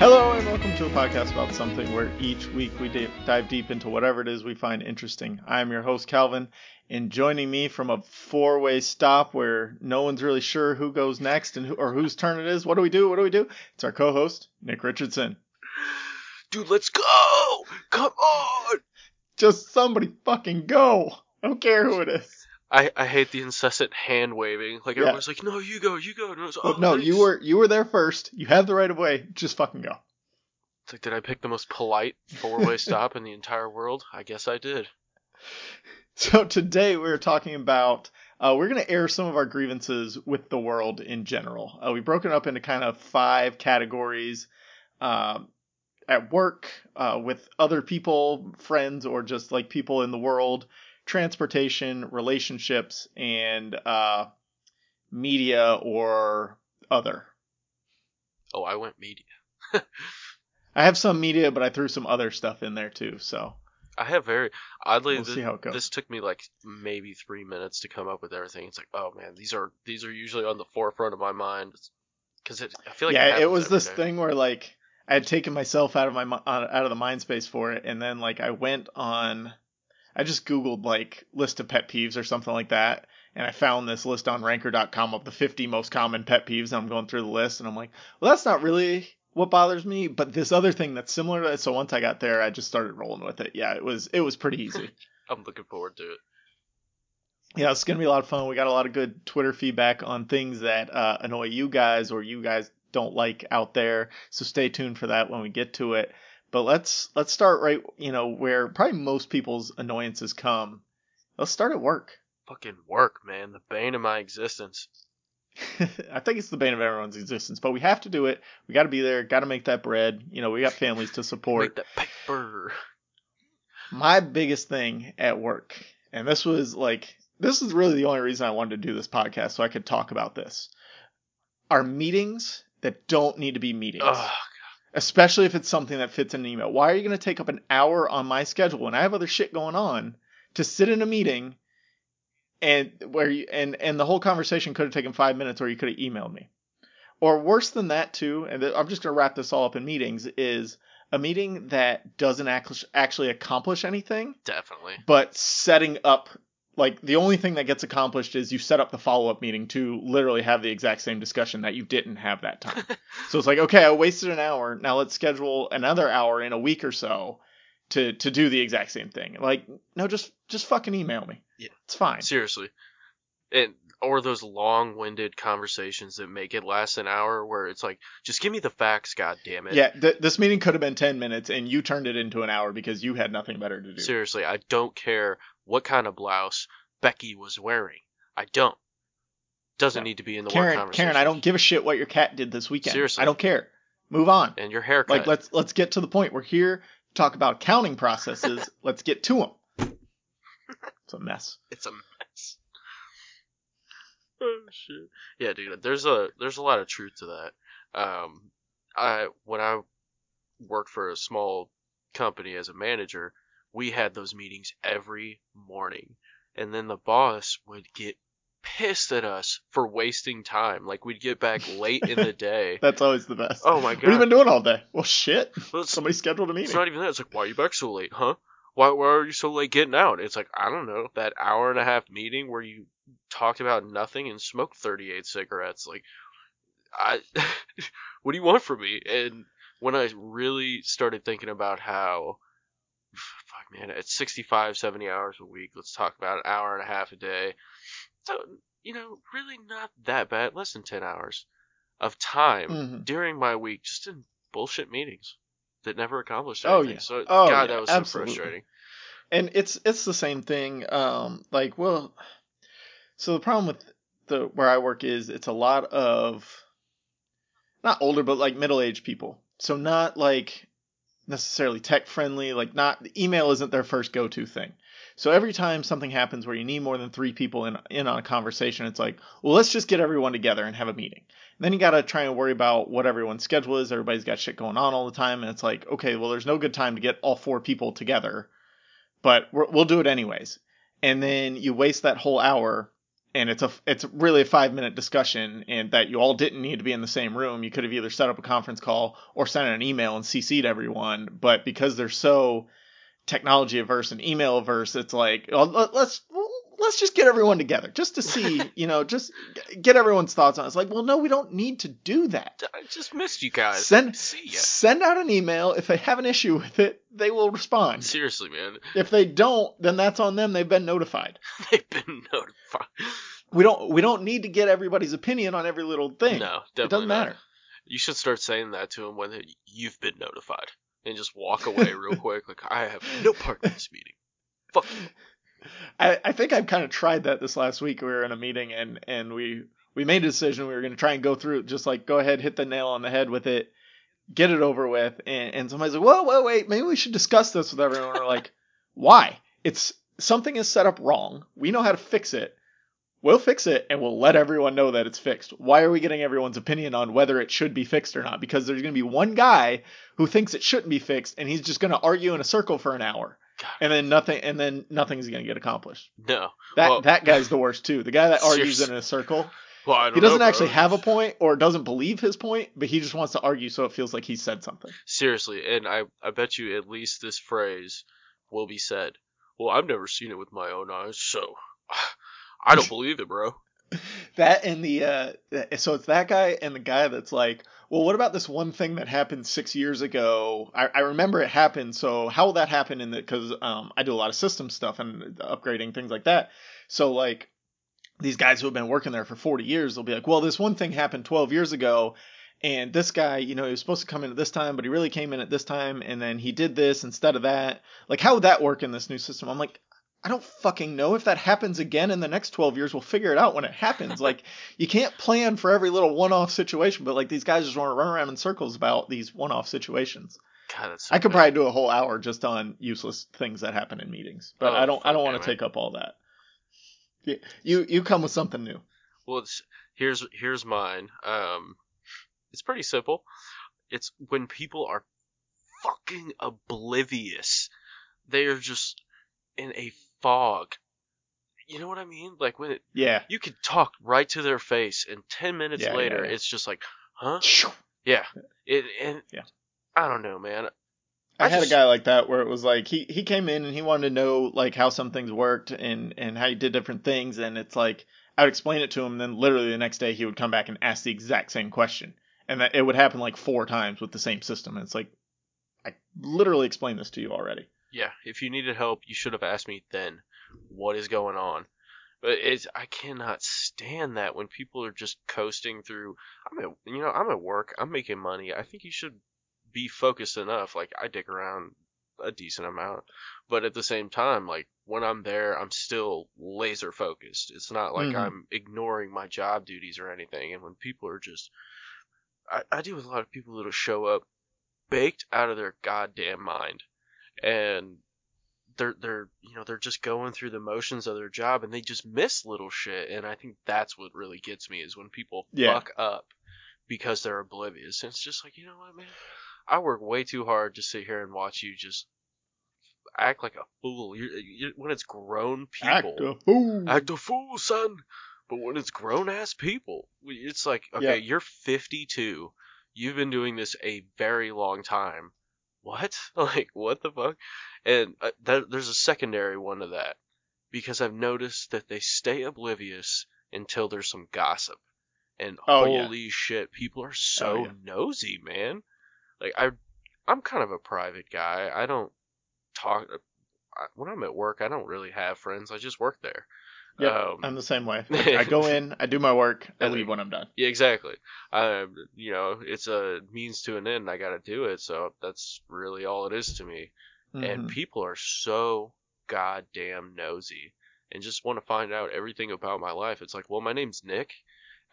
Hello and welcome to a podcast about something where each week we dive deep into whatever it is we find interesting. I am your host Kalvin, and joining me from a four-way stop where no one's really sure who goes next and who, or whose turn it is. What do we do? What do we do? It's our co-host Nick Richardson. Dude, let's go! Come on! Just somebody fucking go. I don't care who it is. I, I hate the incessant hand waving. Like Yeah. everyone's like, no, you go, you go. And was, oh, no, thanks." you were you were there first. You have the right of way. Just fucking go. It's like, did I pick the most polite four-way stop in the entire world? I guess I did. So today we're talking about uh, we're going to air some of our grievances with the world in general. Uh, we've broken up into kind of five categories: um, at work, uh, with other people, friends, or just like people in the world, transportation, relationships, and uh, media or other. Oh, I went media. I have some media, but I threw some other stuff in there too. So I have very oddly. we'll thi- see how it goes. this took me like maybe three minutes to come up with everything. It's like, oh man, these are these are usually on the forefront of my mind because it. I feel like yeah, it happens was this day. thing where like I had taken myself out of my out out of the mind space for it, and then like I went on, I just googled like list of pet peeves or something like that, and I found this list on Ranker.com of the 50 most common pet peeves. And I'm going through the list, and I'm like, well, that's not really what bothers me, but this other thing that's similar to it. So once I got there, I just started rolling with it. Yeah, it was it was pretty easy. I'm looking forward to it. yeah, it's gonna be a lot of fun. We got a lot of good Twitter feedback on things that uh, annoy you guys or you guys don't like out there. So stay tuned for that when we get to it. But let's let's start right, you know, where probably most people's annoyances come. Let's start at work. Fucking work, man. The bane of my existence. I think it's the bane of everyone's existence, but we have to do it. We got to be there. Got to make that bread. You know, we got families to support. Make that paper. my biggest thing at work, and this was like, this is really the only reason I wanted to do this podcast so I could talk about this, are meetings that don't need to be meetings. Ugh. Especially if it's something that fits in an email. Why are you going to take up an hour on my schedule when I have other shit going on to sit in a meeting and where you and and the whole conversation could have taken five minutes or you could have emailed me. Or worse than that too, and I'm just going to wrap this all up in meetings is a meeting that doesn't act- actually accomplish anything Definitely. but setting up like the only thing that gets accomplished is you set up the follow-up meeting to literally have the exact same discussion that you didn't have that time. so it's like, okay, I wasted an hour. Now let's schedule another hour in a week or so to to do the exact same thing. Like, no, just just fucking email me. Yeah. It's fine. Seriously. And or those long-winded conversations that make it last an hour where it's like, just give me the facts, god damn it. Yeah, th- this meeting could have been 10 minutes and you turned it into an hour because you had nothing better to do. Seriously, I don't care what kind of blouse Becky was wearing. I don't. Doesn't No. need to be in the Karen, conversation. Karen, I don't give a shit what your cat did this weekend. Seriously. I don't care. Move on. And your haircut. Like let's let's get to the point. We're here to talk about counting processes. let's get to them. It's a mess. It's a mess. Oh shit. Yeah, dude. There's a there's a lot of truth to that. Um, I when I worked for a small company as a manager, we had those meetings every morning, and then the boss would get pissed at us for wasting time. Like we'd get back late in the day. That's always the best. Oh my god. What have you been doing all day? Well, shit. Well, Somebody scheduled a meeting. it's not even that. It's like, why are you back so late, huh? Why, why are you so late getting out? It's like, I don't know, that hour and a half meeting where you talked about nothing and smoked 38 cigarettes. Like, I, what do you want from me? And when I really started thinking about how, man, it's 65, 70 hours a week. Let's talk about an hour and a half a day. So, you know, really not that bad. Less than 10 hours of time Mhm. during my week just in bullshit meetings that never accomplished Oh, anything. yeah. So Oh, God, yeah, that was absolutely. so frustrating. and it's it's the same thing. Um, like, well, so the problem with the where I work is it's a lot of not older, but like middle aged people. So not like necessarily tech friendly. Like not email isn't their first go to thing. So every time something happens where you need more than three people in in on a conversation, it's like, well, let's just get everyone together and have a meeting. And then you got to try and worry about what everyone's schedule is. Everybody's got shit going on all the time, and it's like, okay, well, there's no good time to get all four people together, but we'll do it anyways. And then you waste that whole hour, and it's a it's really a five minute discussion, and that you all didn't need to be in the same room. You could have either set up a conference call or sent an email and CC'd everyone, but because they're so technology averse and email averse, it's like let's let's just get everyone together just to see, you know, just get everyone's thoughts on it. It's like, well, no, we don't need to do that. I just missed you guys. Send See ya. send out an email. If they have an issue with it, they will respond. Seriously, man. If they don't, then that's on them. They've been notified. They've been notified. We don't we don't need to get everybody's opinion on every little thing. No, definitely it doesn't not. matter. You should start saying that to them when you've been notified, and just walk away real quick. Like I have no part in this meeting. Fuck. I, I think I've kind of tried that this last week. We were in a meeting and and we we made a decision we were going to try and go through just like go ahead, hit the nail on the head with it, get it over with. And, and somebody's like, whoa, whoa, wait, maybe we should discuss this with everyone. We're like, why? It's something is set up wrong. We know how to fix it. We'll fix it and we'll let everyone know that it's fixed. Why are we getting everyone's opinion on whether it should be fixed or not? Because there's going to be one guy who thinks it shouldn't be fixed and he's just going to argue in a circle for an hour. God. And then nothing and then nothing's going to get accomplished. No. That Well- that guy's the worst too. The guy that argues Seriously. in a circle. Well, I don't He doesn't know, actually have a point or doesn't believe his point, but he just wants to argue so it feels like he said something. Seriously, and I I bet you at least this phrase will be said. Well, I've never seen it with my own eyes, so I don't believe it, bro. That and the uh so it's that guy and the guy that's like, well, what about this one thing that happened six years ago? I, I remember it happened. So how will that happen in the because um I do a lot of system stuff and upgrading things like that. So like these guys who have been working there for 40 years, they'll be like, well, this one thing happened 12 years ago. And this guy, you know, he was supposed to come in at this time, but he really came in at this time, and then he did this instead of that. Like, how would that work in this new system? I'm like, I don't fucking know. If that happens again in the next 12 years, we'll figure it out when it happens. like, you can't plan for every little one off situation, but like these guys just want to run around in circles about these one off situations. God, that's so I could bad. probably do a whole hour just on useless things that happen in meetings, but Oh, I don't. I don't want to take up all that. You, you come with something new. Well, it's here's here's mine. Um, it's pretty simple. It's when people are fucking oblivious. They are just in a fog. You know what I mean? Like when it, Yeah. you could talk right to their face, and ten minutes Yeah, yeah, later, yeah. it's just like, huh? Yeah. It and Yeah. I don't know, man. I, I had just- a guy like that where it was like he he came in and he wanted to know like how some things worked and and how you did different things and it's like I would explain it to him and then literally the next day he would come back and ask the exact same question and that it would happen like four times with the same system and it's like I literally explained this to you already. Yeah, if you needed help, you should have asked me then. What is going on? But it's I cannot stand that when people are just coasting through. I'm at you know I'm at work. I'm making money. I think you should be focused enough. Like I dick around a decent amount, but at the same time, like when I'm there, I'm still laser focused. It's not like Mhm. I'm ignoring my job duties or anything. And when people are just, I, I deal with a lot of people that'll show up baked out of their goddamn mind and they're they're you know they're just going through the motions of their job and they just miss little shit and I think that's what really gets me is when people Yeah. fuck up because they're oblivious and it's just like you know what man I work way too hard to sit here and watch you just act like a fool you're, you when it's grown people Act a fool. act a fool, son. But when it's grown ass people, it's like, okay, Yeah. you're 52. You've been doing this a very long time. What? Like, what the fuck? And uh, there, there's a secondary one to that because I've noticed that they stay oblivious until there's some gossip. And Oh, yeah. holy shit, people are so Oh, yeah. nosy, man. Like I, I'm kind of a private guy. I don't talk. I- When I'm at work, I don't really have friends. I just work there. Yep, Um, I'm the same way. I go in, I do my work, I leave when I'm done. Yeah, exactly. I, you know, it's a means to an end. I got to do it, so that's really all it is to me. And Mhm. people are so goddamn nosy and just want to find out everything about my life. It's like, well, my name's Nick.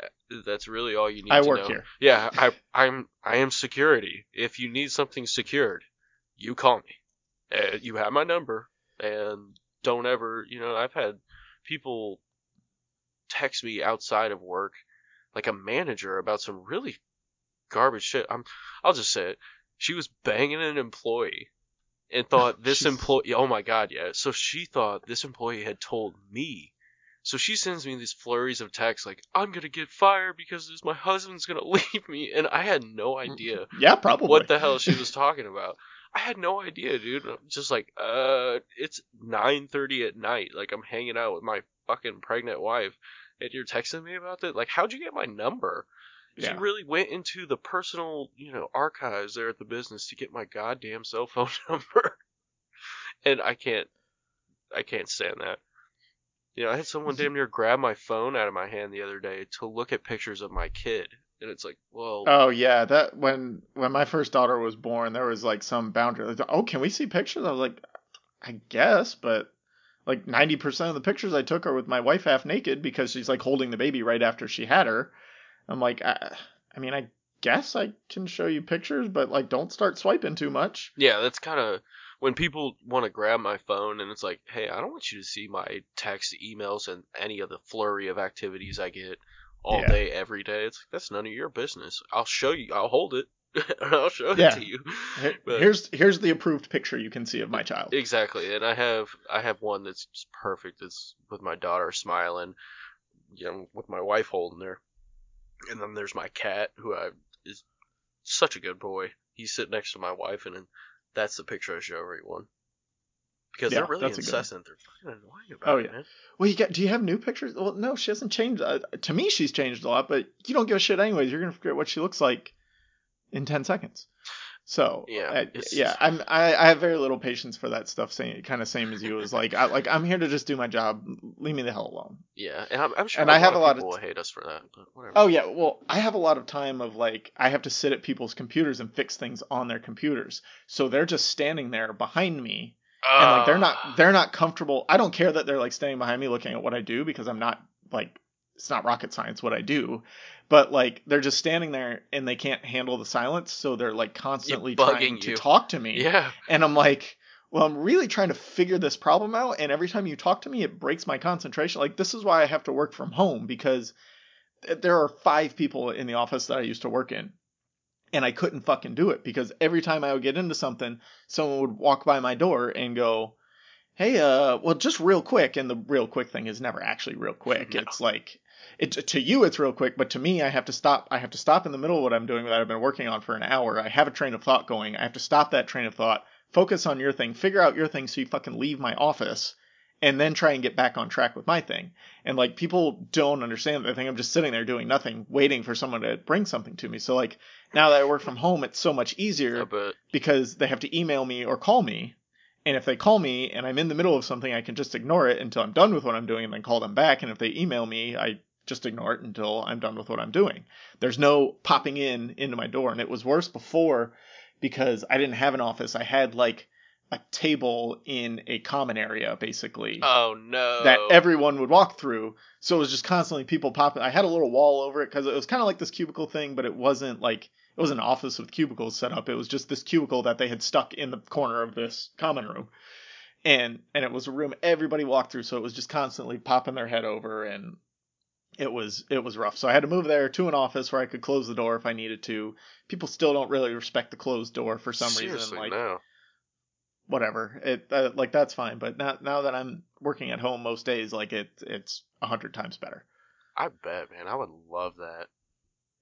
Uh, That's really all you need I to work know. here. Yeah, I, I'm I am security. If you need something secured, you call me. Uh, you have my number, and don't ever. You know, I've had people text me outside of work, like a manager, about some really garbage shit. I'm, I'll just say it. She was banging an employee, and thought this employee. Oh my god, yeah. So she thought this employee had told me. So she sends me these flurries of texts like, I'm gonna get fired because this, my husband's gonna leave me. And I had no idea Yeah, probably. what the hell she was talking about. I had no idea, dude. I'm just like, uh, it's 9:30 at night. Like I'm hanging out with my fucking pregnant wife, and you're texting me about that. Like, how'd you get my number? Yeah. She really went into the personal, you know, archives there at the business to get my goddamn cell phone number, and I can't, I can't stand that. You know, I had someone damn near grab my phone out of my hand the other day to look at pictures of my kid, and it's like, well, Oh yeah, that when when my first daughter was born, there was like some boundary. Like, oh, can we see pictures? I was like, I guess, but like ninety percent of the pictures I took are with my wife half naked because she's like holding the baby right after she had her. I'm like, I, I mean, I guess I can show you pictures, but like, don't start swiping too much. Yeah, that's kind of when people want to grab my phone and it's like, hey, I don't want you to see my text, emails, and any of the flurry of activities I get all Yeah. day, every day. It's like that's none of your business. I'll show you. I'll hold it. I'll show Yeah. it to you. But- Here's here's the approved picture you can see of my child. Exactly, and I have I have one that's just perfect. It's with my daughter smiling, you know, with my wife holding her, and then there's my cat who I is such a good boy. He's sitting next to my wife, and then that's the picture I show everyone because Yeah, they're really that's a good one. incessant. They're fucking annoying about Oh, it, yeah. man. Well, you got. Do you have new pictures? Well, no, she hasn't changed. Uh, to me, she's changed a lot, but you don't give a shit anyways. You're gonna forget what she looks like in ten seconds. So Yeah, uh, it's- yeah. I'm I, I have very little patience for that stuff. Same kind of same as you is like I like I'm here to just do my job. Leave me the hell alone. Yeah, and I'm, I'm sure And I have a lot of people t- hate us for that, but whatever. Oh yeah, well I have a lot of time of like I have to sit at people's computers and fix things on their computers. So they're just standing there behind me and like they're not Ah. they're not comfortable. I don't care that they're like standing behind me looking at what i do because i'm not like it's not rocket science what i do. But like they're just standing there and they can't handle the silence so they're like constantly trying to you. talk to me. Yeah, and i'm like well i'm really trying to figure this problem out and every time you talk to me it breaks my concentration. Like this is why i have to work from home because there are five people in the office that i used to work in and I couldn't fucking do it because every time I would get into something, someone would walk by my door and go, "Hey, uh, well, just real quick." And the real quick thing is never actually real quick. No. It's like it to you it's real quick, but to me I have to stop. I have to stop in the middle of what I'm doing that I've been working on for an hour. I have a train of thought going. I have to stop that train of thought, focus on your thing, figure out your thing, so you fucking leave my office. And then try and get back on track with my thing. And like people don't understand that. They think I'm just sitting there doing nothing, waiting for someone to bring something to me. So like now that I work from home, it's so much easier because they have to email me or call me. And if they call me and I'm in the middle of something, I can just ignore it until I'm done with what I'm doing and then call them back. And if they email me, I just ignore it until I'm done with what I'm doing. There's no popping in into my door. And it was worse before because I didn't have an office. I had like a table in a common area basically Oh no. that everyone would walk through. So it was just constantly people popping. I had a little wall over it because it was kind of like this cubicle thing, but it wasn't like it was an office with cubicles set up. It was just this cubicle that they had stuck in the corner of this common room, and and it was a room everybody walked through. So it was just constantly popping their head over, and it was it was rough. So I had to move there to an office where I could close the door if I needed to. People still don't really respect the closed door for some Seriously, reason. Like no. Whatever it uh, like that's fine but now now that i'm working at home most days like it it's a hundred times better I bet, man. I would love that.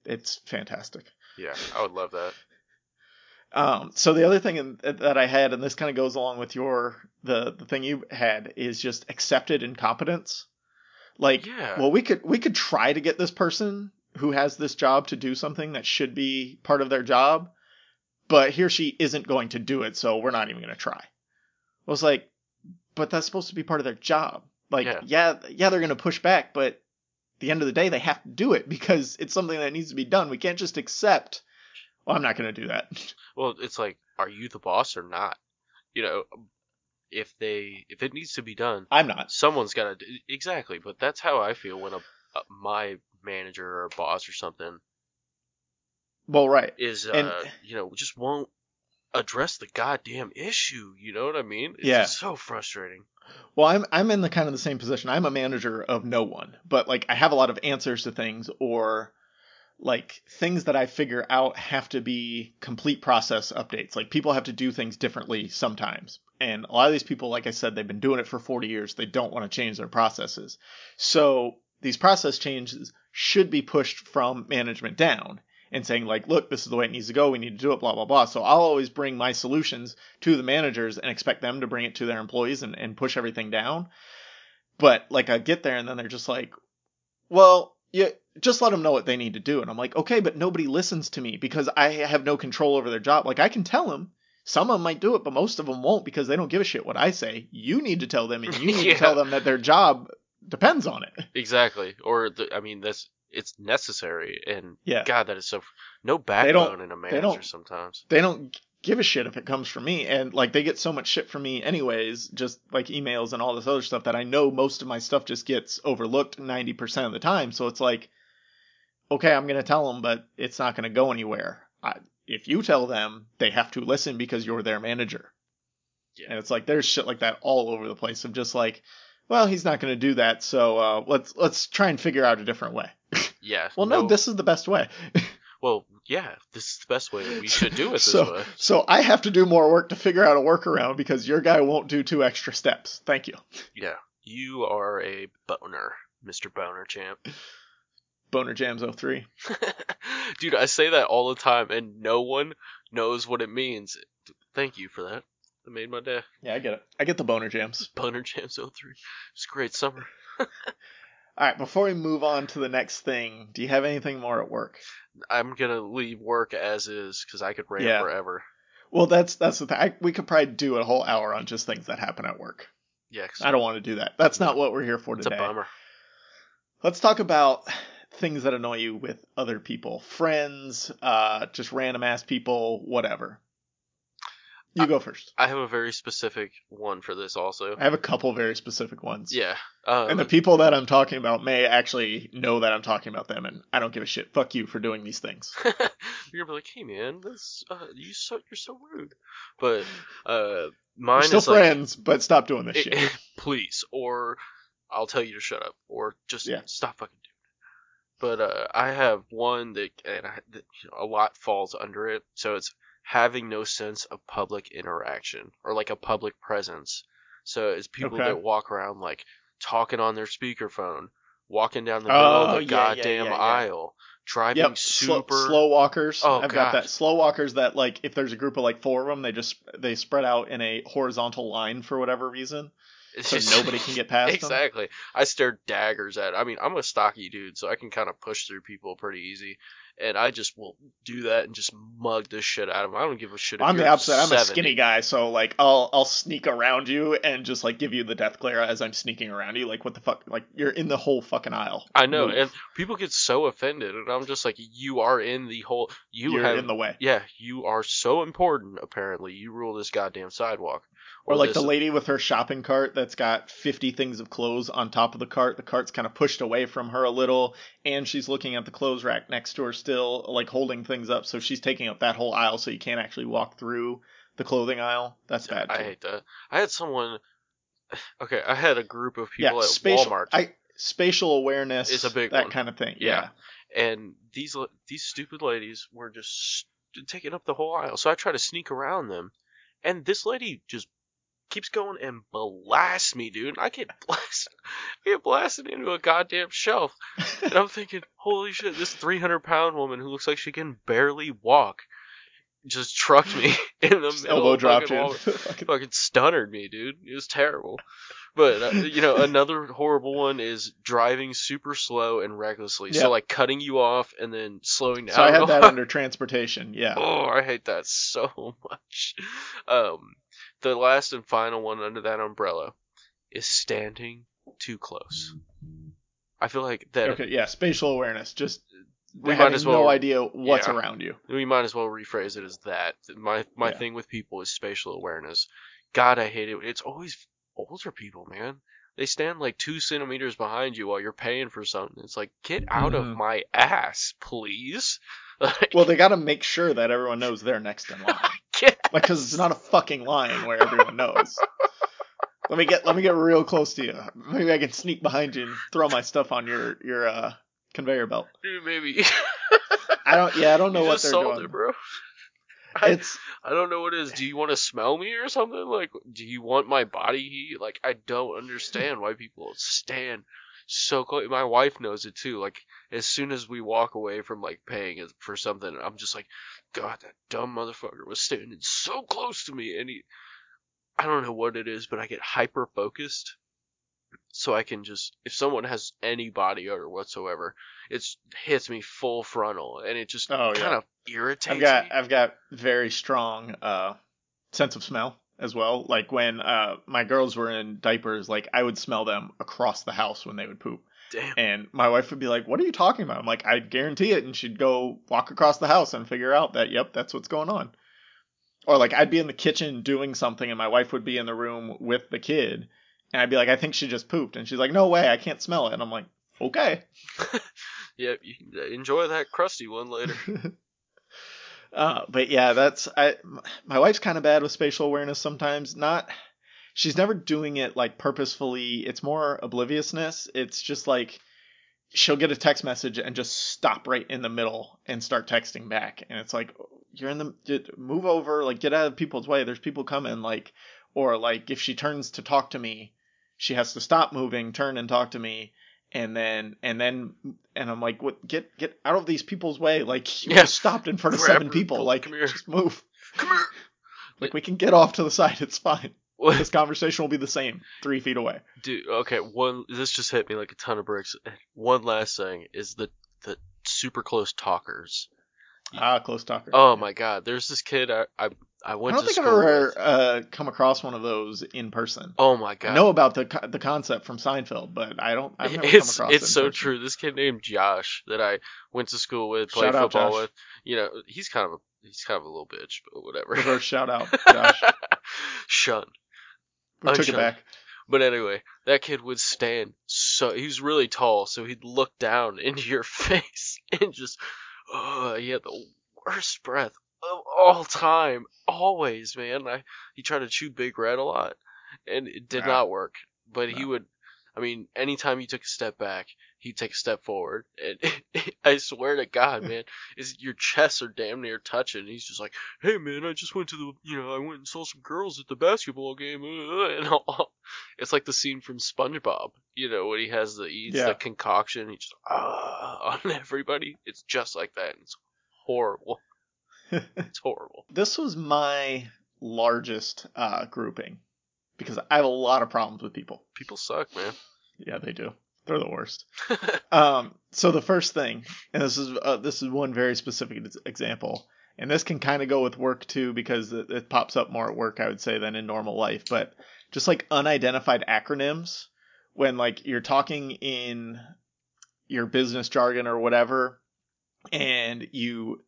it's fantastic Yeah, I would love that. um so the other thing in, that i had and this kind of goes along with your the the thing you had is just accepted incompetence like Yeah. well we could we could try to get this person who has this job to do something that should be part of their job but he or she isn't going to do it so we're not even going to try I was like but that's supposed to be part of their job like Yeah. yeah yeah, they're going to push back but at the end of the day they have to do it because it's something that needs to be done we can't just accept well i'm not going to do that Well, it's like, are you the boss or not? You know, if they if it needs to be done, i'm not someone's got to do exactly. But that's how I feel when a, a my manager or boss or something well right is, uh, And- you know, just won't address the goddamn issue. You know what I mean? It's Yeah. so frustrating. Well, I'm I'm in the kind of the same position. I'm a manager of no one, but like I have a lot of answers to things or like things that I figure out have to be complete process updates. Like people have to do things differently sometimes. And a lot of these people, like I said, they've been doing it for 40 years. They don't want to change their processes. So these process changes should be pushed from management down and saying like, look, this is the way it needs to go. We need to do it, blah, blah, blah. So I'll always bring my solutions to the managers and expect them to bring it to their employees and, and push everything down. But like I get there and then they're just like, well, yeah, just let them know what they need to do. And I'm like, okay, but nobody listens to me because I have no control over their job. Like I can tell them, some of them might do it, but most of them won't because they don't give a shit what I say. You need to tell them, and you need Yeah. to tell them that their job depends on it. Exactly. Or the, I mean, that's it's necessary, and Yeah. God, that is so no backbone in a manager sometimes. They don't give a shit if it comes from me, and like they get so much shit from me anyways, just like emails and all this other stuff that I know most of my stuff just gets overlooked ninety percent of the time. So it's like, okay, I'm gonna tell them, but it's not gonna go anywhere. I, if you tell them, they have to listen because you're their manager. Yeah. And it's like there's shit like that all over the place of just like, well, he's not going to do that, so uh, let's let's try and figure out a different way. Yeah. Well, no, this is the best way. Well, yeah, this is the best way. We should do it this so way. so I have to do more work to figure out a workaround because your guy won't do two extra steps. Thank you, Yeah, you are a boner, Mister Boner Champ. Boner Jams 03. Dude, I say that all the time, and no one knows what it means. Thank you for that. That made my day. Yeah, I get it. I get the Boner Jams. Boner Jams 03. It's a great summer. All right, before we move on to the next thing, do you have anything more at work? I'm gonna leave work as is because I could rant Yeah. forever. Well, that's that's the thing. I, we could probably do a whole hour on just things that happen at work. Yeah, I don't want to do that. That's not what we're here for it's a today. bummer. Let's talk about things that annoy you with other people, friends, uh, just random ass people, whatever. You go first. I have a very specific one for this also. I have a couple very specific ones. Yeah. Um, And the people that I'm talking about may actually know that I'm talking about them, and I don't give a shit. Fuck you for doing these things. you're gonna be like, hey man, this uh, you so you're so rude. But uh, mine We're still is like, friends, but stop doing this it- shit. please, or I'll tell you to shut up, or just Yeah. stop fucking doing it. But uh, I have one that, and I, that you know, a lot falls under it. So it's having no sense of public interaction or like a public presence. So it's people Okay. that walk around like talking on their speakerphone, walking down the Oh, middle of oh, the yeah, goddamn yeah, yeah. aisle, driving Yep, slow, super. slow walkers. Oh, I've got God. that. Slow walkers that like if there's a group of like four of them, they just they spread out in a horizontal line for whatever reason, It's so just- nobody can get past them. exactly. I stare daggers at. I mean, I'm a stocky dude, so I can kind of push through people pretty easy, and I just will do that and just mug the shit out of him. I don't give a shit. If I'm the opposite. I'm a skinny guy, so like I'll I'll sneak around you and just like give you the death glare as I'm sneaking around you. Like what the fuck? Like you're in the whole fucking aisle. I know, Move. and people get so offended, and I'm just like, you are in the whole. You you're have. in the way. yeah, you are so important. Apparently, you rule this goddamn sidewalk. Or like this- the lady with her shopping cart that's got 50 things of clothes on top of the cart. The cart's kind of pushed away from her a little, and she's looking at the clothes rack next to her still, like holding things up. So she's taking up that whole aisle, so you can't actually walk through the clothing aisle. That's bad. I too. hate that. I had someone. Okay, I had a group of people yeah, at spatial. Walmart. I spatial awareness Is a big that one. kind of thing. Yeah. and these these stupid ladies were just taking up the whole aisle. So I try to sneak around them, and this lady just keeps going and blasts me, dude. I get blasted, I get blasted into a goddamn shelf, and I'm thinking, holy shit, this 300 pound woman who looks like she can barely walk just trucked me in the Just middle elbow of dropped fucking you. Fucking- fucking stunnered me, dude. It was terrible. But uh, you know, another horrible one is driving super slow and recklessly. Yeah. So like cutting you off and then slowing down. so I had that under transportation. Yeah. Oh, I hate that so much. Um, the last and final one under that umbrella is standing too close. I feel like that Okay. Yeah. Spatial awareness. Just we having might as well no idea what's yeah. around you. we might as well rephrase it as that. My my Yeah. thing with people is spatial awareness. God, I hate it. It's always older people, man. They stand like two centimeters behind you while you're paying for something. It's like, get out Mhm. of my ass, please. Like, Well, they got to make sure that everyone knows they're next in line. get Like, because it's not a fucking line where everyone knows. let me get let me get real close to you. Maybe I can sneak behind you and throw my stuff on your your uh, conveyor belt. dude, maybe. I don't. Yeah, I don't know You what they're doing. it, bro. I, It's I don't know what it is. Do you want to smell me or something? Like, do you want my body heat? Like, I don't understand why people stand so close. My wife knows it too. Like, as soon as we walk away from like paying for something, I'm just like, God, that dumb motherfucker was standing so close to me, and he. I don't know what it is, but I get hyper focused. So I can just, if someone has any body odor whatsoever, it hits me full frontal, and it just Oh, yeah. kind of irritates me. I've got me. I've got very strong uh sense of smell as well. Like when uh my girls were in diapers, like I would smell them across the house when they would poop. Damn. And my wife would be like, "What are you talking about?" I'm like, "I guarantee it." And she'd go walk across the house and figure out that, yep, that's what's going on. Or like I'd be in the kitchen doing something, and my wife would be in the room with the kid, and I'd be like, "I think she just pooped," and she's like, "No way, I can't smell it." And I'm like, "Okay." Yeah, enjoy that crusty one later. uh, but yeah, that's I. My wife's kind of bad with spatial awareness sometimes. Not, she's never doing it like purposefully. It's more obliviousness. It's just like she'll get a text message and just stop right in the middle and start texting back, and it's like you're in the move over, like get out of people's way. There's people coming, like, or like if she turns to talk to me, she has to stop moving, turn and talk to me. And then, and then, and I'm like, "What? Get, get out of these people's way! Like, you Yeah. just stopped in front of seven people. Like, come here. just move. Come here. Like, we can get off to the side. It's fine. What? This conversation will be the same three feet away. Dude, okay, one. This just hit me like a ton of bricks. One last thing is the the super close talkers. Ah, close talker. Oh my god, there's this kid I I, I I don't think I've ever with. uh, come across one of those in person. Oh my god! I know about the the concept from Seinfeld, but I don't. I've never it's come across. it's it so person. true. This kid named Josh that I went to school with, played Shout football with. You know, he's kind of a he's kind of a little bitch, but whatever. Reverse shout out, Josh. Shun. We took it back. But anyway, that kid would stand so he was really tall, so he'd look down into your face and just uh he had the worst breath all time. Always, man. I he tried to chew Big Red a lot and it did not work. But he would I mean, anytime you took a step back, he'd take a step forward. And I swear to God, man, is your chests are damn near touching. He's just like, "Hey, man, I just went to the, you know, I went and saw some girls at the basketball game." uh," And all, it's like the scene from SpongeBob, you know, when he has the eats Yeah. the concoction, he just ah on everybody. It's just like that. and It's horrible. It's horrible. this was my largest uh, grouping because I have a lot of problems with people. People suck, man. Yeah, they do. They're the worst. Um, so the first thing, and this is uh, this is one very specific example, and this can kind of go with work too because it, it pops up more at work, I would say, than in normal life. But just like unidentified acronyms, when like you're talking in your business jargon or whatever, and you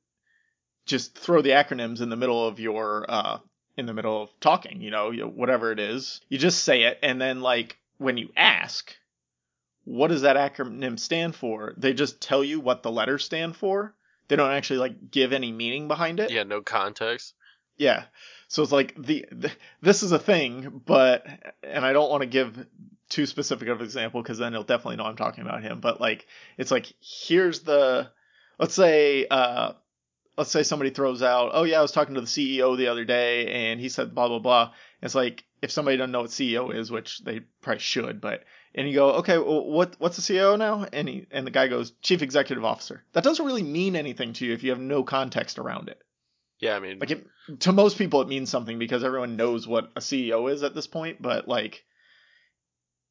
just throw the acronyms in the middle of your uh, in the middle of talking, you know, whatever it is, you just say it, and then like when you ask what does that acronym stand for? They just tell you what the letters stand for. They don't actually like give any meaning behind it. yeah, no context. Yeah. So it's like the, the this is a thing, but and I don't want to give too specific of an example because then he'll definitely know I'm talking about him. But like it's like here's the let's say uh let's say somebody throws out, oh yeah, I was talking to the CEO the other day and he said blah blah blah. It's like if somebody doesn't know what CEO is, which they probably should, but and you go, okay, well, what what's the CEO now? And he and the guy goes, Chief Executive Officer. That doesn't really mean anything to you if you have no context around it. Yeah, I mean, Like it, to most people, it means something because everyone knows what a CEO is at this point. But like,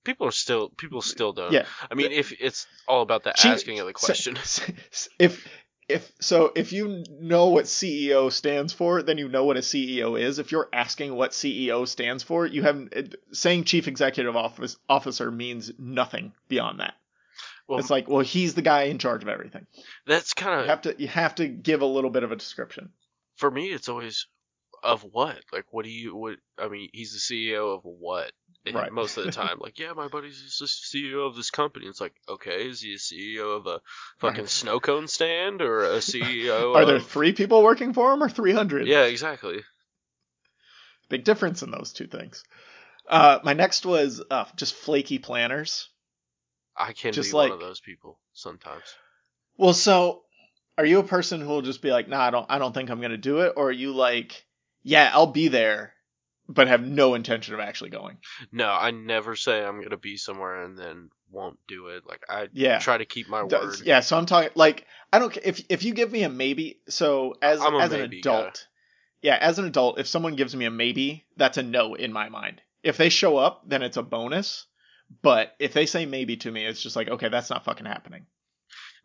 people are still people still don't. yeah, I mean, if it's all about the Chief- asking of the question. if if so, if you know what CEO stands for, then you know what a CEO is. If you're asking what CEO stands for, you have saying Chief Executive Office Officer means nothing beyond that. Well, it's like, well, he's the guy in charge of everything. that's kind You of have to you have to give a little bit of a description. for me. It's always of what? Like, what do you? What? I mean, he's the CEO of what? Right. Most of the time, like, yeah, my buddy's the CEO of this company. It's like, okay, is he a CEO of a fucking Right. snow cone stand or a CEO? Are of... there three people working for him or three hundred? Yeah, exactly. big difference in those two things. Uh, my next was uh, just flaky planners. I can Just be one of like- those people sometimes. Well, so are you a person who will just be like, nah, I don't, I don't think I'm gonna do it, or are you like, yeah, I'll be there, but have no intention of actually going? No, I never say I'm gonna be somewhere and then won't do it. Like I Yeah. try to keep my word. yeah, so I'm talking like I don't if if you give me a maybe. So as as an adult, yeah, as an adult, if someone gives me a maybe, that's a no in my mind. If they show up, then it's a bonus. But if they say maybe to me, it's just like okay, that's not fucking happening.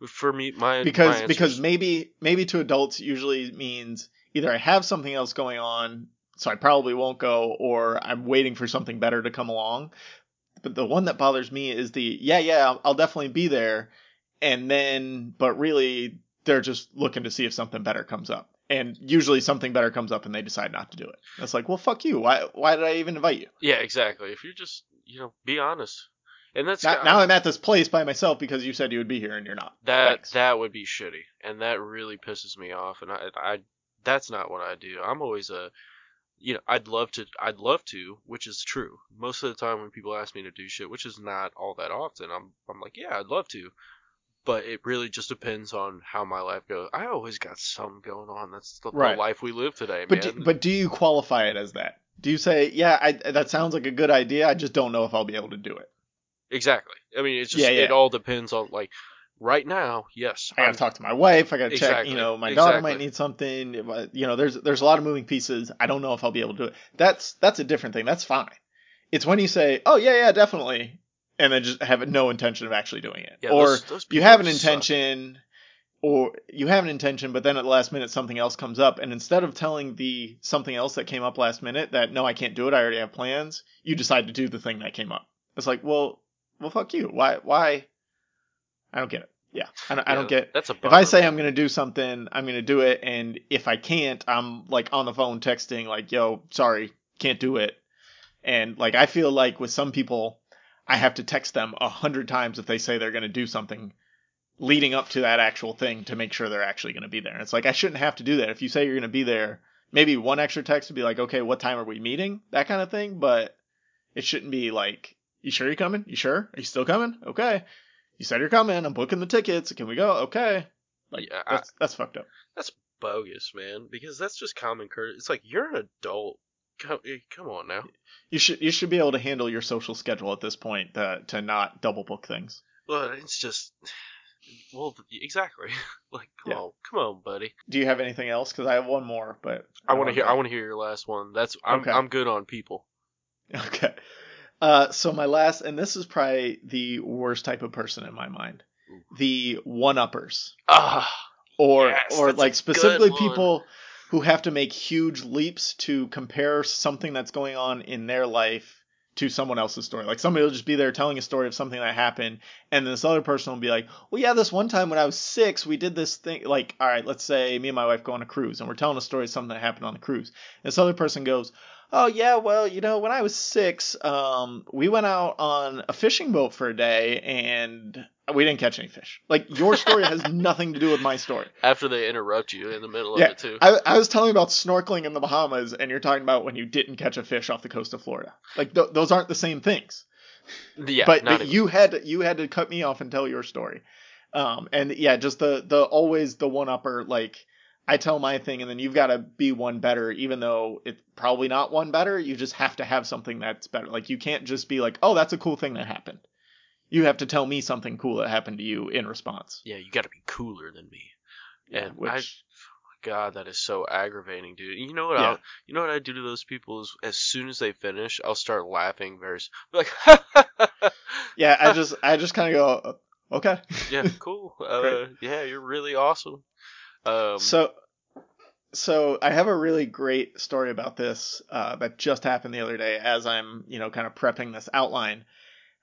For me, my my Because answer because maybe maybe to adults usually means either I have something else going on, so I probably won't go, or I'm waiting for something better to come along. But the one that bothers me is the yeah yeah I'll, definitely be there, and then but really they're just looking to see if something better comes up, and usually something better comes up and they decide not to do it. That's like well fuck you why why did I even invite you? yeah, exactly. If you're just you know be honest, and that's Now, now I'm at this place by myself because you said you would be here and you're not. that Thanks. that would be shitty, and that really pisses me off. And I I that's not what I do. I'm always a you know I'd love to I'd love to, which is true. Most of the time when people ask me to do shit, which is not all that often, I'm I'm like yeah I'd love to. But it really just depends on how my life goes. I always got something going on. That's the, the life we live today, But man. do, but do you qualify it as that? Do you say, yeah, I, that sounds like a good idea. I just don't know if I'll be able to do it. Exactly. I mean, it's just Yeah, yeah. it all depends on like right now. Yes, I got to talk to my wife. I got to check. You know, my daughter might need something. You know, there's there's a lot of moving pieces. I don't know if I'll be able to do it. That's that's a different thing. That's fine. It's when you say, oh yeah, yeah, definitely, and then just have no intention of actually doing it, Yeah, or those- those you have an suck. intention. Or you have an intention, but then at the last minute something else comes up, and instead of telling the something else that came up last minute that no, I can't do it, I already have plans, you decide to do the thing that came up. It's like, well, well, fuck you. Why? Why? I don't get it. Yeah, I don't, I don't get. That's a If I say. I'm gonna do something, I'm gonna do it, and if I can't, I'm like on the phone texting like, "Yo, sorry, can't do it." And like I feel like with some people, I have to text them a hundred times if they say they're gonna do something, leading up to that actual thing to make sure they're actually gonna be there. It's like I shouldn't have to do that. If you say you're gonna be there, maybe one extra text would be like, "Okay, what time are we meeting?" That kind of thing. But it shouldn't be like, "You sure you're coming? You sure? Are you still coming? Okay." You said you're coming. I'm booking the tickets. Can we go? Okay. Like Yeah, I- that's that's fucked up. That's bogus, man, because that's just common courtesy. It's like you're an adult. Come, eh, come on now. You should you should be able to handle your social schedule at this point to to not double book things. Well, it's just, well, exactly. like, come Yeah. on, come on, buddy. Do you have anything else? Because I have one more, but I want to hear. I want. want to hear your last one. That's I'm Okay. I'm good on people. Okay. Uh, so my last, and this is probably the worst type of person in my mind, the one uppers, Ah, or Yes, or like specifically people who have to make huge leaps to compare something that's going on in their life to someone else's story. Like somebody will just be there telling a story of something that happened, and then this other person will be like, "Well, yeah, this one time when I was six, we did this thing." Like, all right, let's say me and my wife go on a cruise, and we're telling a story of something that happened on the cruise. This other person goes, "Oh yeah, well, you know, when I was six, um, we went out on a fishing boat for a day, and we didn't catch any fish." Like your story has nothing to do with my story. after they interrupt you in the middle Yeah, of it too. I, I was telling about snorkeling in the Bahamas, and you're talking about when you didn't catch a fish off the coast of Florida. Like th- those aren't the same things. yeah, but but you had to, you had to cut me off and tell your story. Um, and yeah, just the the always the one upper. Like I tell my thing, and then you've got to be one better, even though it's probably not one better. You just have to have something that's better. Like you can't just be like, oh, that's a cool thing that happened. You have to tell me something cool that happened to you in response. yeah, you got to be cooler than me. Yeah, and which I, God, that is so aggravating, dude. You know what? Yeah. I'll, you know what I do to those people is, as soon as they finish, I'll start laughing very, like, yeah, I just I just kind of go, "Uh, okay. yeah, cool. Uh, yeah, you're really awesome. Um, So, so I have a really great story about this uh, that just happened the other day. As I'm, you know, kind of prepping this outline,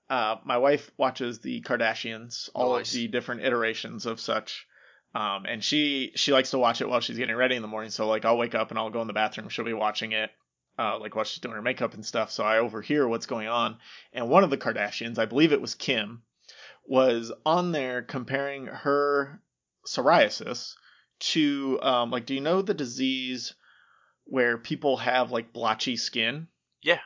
uh, my wife watches the Kardashians, all Nice. of the different iterations of such, um, and she she likes to watch it while she's getting ready in the morning. So like I'll wake up and I'll go in the bathroom. She'll be watching it. Uh, like while she's doing her makeup and stuff, so I overhear what's going on. And one of the Kardashians, I believe it was Kim, was on there comparing her psoriasis to um like do you know the disease where people have like blotchy skin Yeah.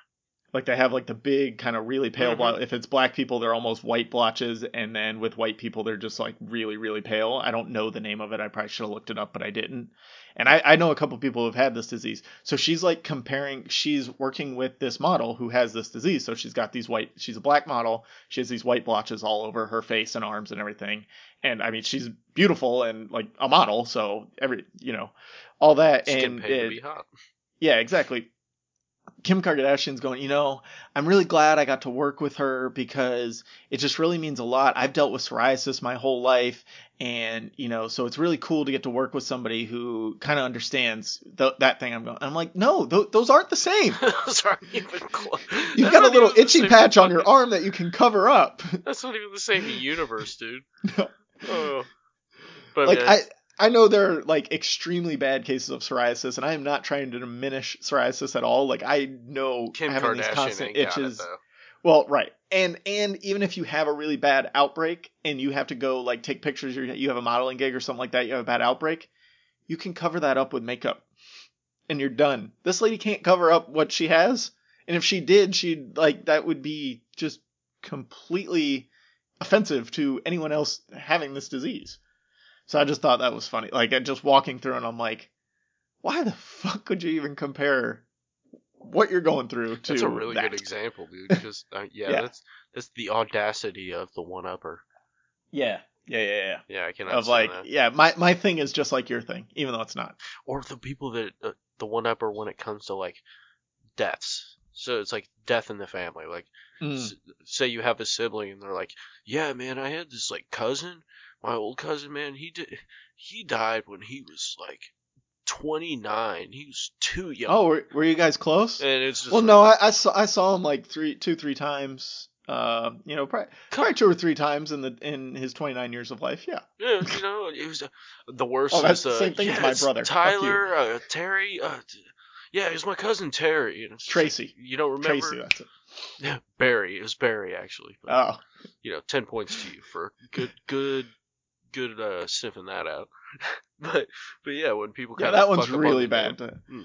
Like they have like the big kind of really pale Mhm. blotch. If it's black people, they're almost white blotches, and then with white people, they're just like really, really pale. I don't know the name of it. I probably should have looked it up, but I didn't. And I, I know a couple people who've had this disease. So she's like comparing. She's working with this model who has this disease. So she's got these white. She's a black model. She has these white blotches all over her face and arms and everything. And I mean, she's beautiful and like a model. So every you know, all that. Just and it- be hot. yeah, exactly. Kim Kardashian's going, you know, I'm really glad I got to work with her because it just really means a lot. I've dealt with psoriasis my whole life, and you know, so it's really cool to get to work with somebody who kind of understands th- that thing. I'm going. I'm like, no, th- those aren't the same. Those aren't even close. You've got a little itchy patch on your arm that you can cover up. That's not even the same universe, dude. No. Oh. But like man, I. I know there are like extremely bad cases of psoriasis, and I am not trying to diminish psoriasis at all. Like I know Kim having these constant got it itches. Well, right, and and even if you have a really bad outbreak and you have to go like take pictures, or you have a modeling gig or something like that, you have a bad outbreak, you can cover that up with makeup, and you're done. This lady can't cover up what she has, and if she did, she'd like that would be just completely offensive to anyone else having this disease. So I just thought that was funny. Like just walking through, and I'm like, why the fuck could you even compare what you're going through to That's a really that? good example, dude. Because uh, yeah, Yeah. that's that's the audacity of the one upper. Yeah. Yeah, yeah, yeah. Yeah, I can Of like, that. yeah, my my thing is just like your thing, even though it's not. Or the people that uh, the one upper when it comes to like deaths. So it's like death in the family. Like Mm. s- say you have a sibling and they're like, "Yeah, man, I had this like cousin, my old cousin, man. He did, he died when he was like 29. He was too young." Oh, were, were you guys close? and it's just Well, like, no, I, I saw I saw him like three, two, three times. Uh, you know, probably, probably two or three times in the in his 29 years of life. Yeah. Yeah, you know, it was uh, the worst. Oh, that's the uh, same thing as my brother. Tyler, uh, Terry. Uh, yeah, it was my cousin Terry. And just like, Tracy. you don't remember Tracy, that's it. Yeah, Barry. It was Barry actually. But, Oh, you know, ten points to you for good, good, good uh, sniffing that out. but but yeah, when people kind yeah, that of one's really bad. Hmm.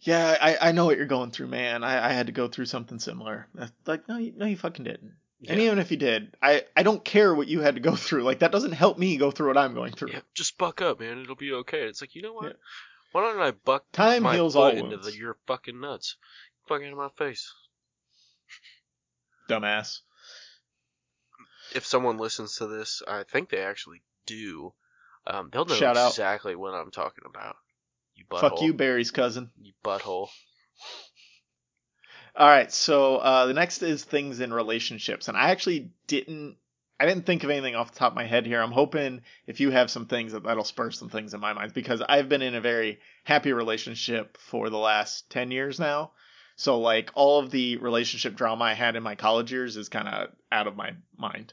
Yeah, I, I know what you're going through, man. I, I had to go through something similar. Like, no, you, no, you fucking didn't. And even if you did, I, I don't care what you had to go through. Like, that doesn't help me go through what I'm going through. Yeah, just buck up, man. It'll be okay. It's like you know what? Yeah. Why don't I buck Time my heals all into the, your fucking nuts? Fuck out of my face. Dumbass. If someone listens to this, I think they actually do. Um, they'll know Shout out. exactly what I'm talking about. You butthole. Fuck you, Barry's cousin. You butthole. All right, so uh, the next is things in relationships, and I actually didn't, I didn't think of anything off the top of my head here. I'm hoping if you have some things that that'll spur some things in my mind because I've been in a very happy relationship for the last ten years now. So like all of the relationship drama I had in my college years is kind of out of my mind.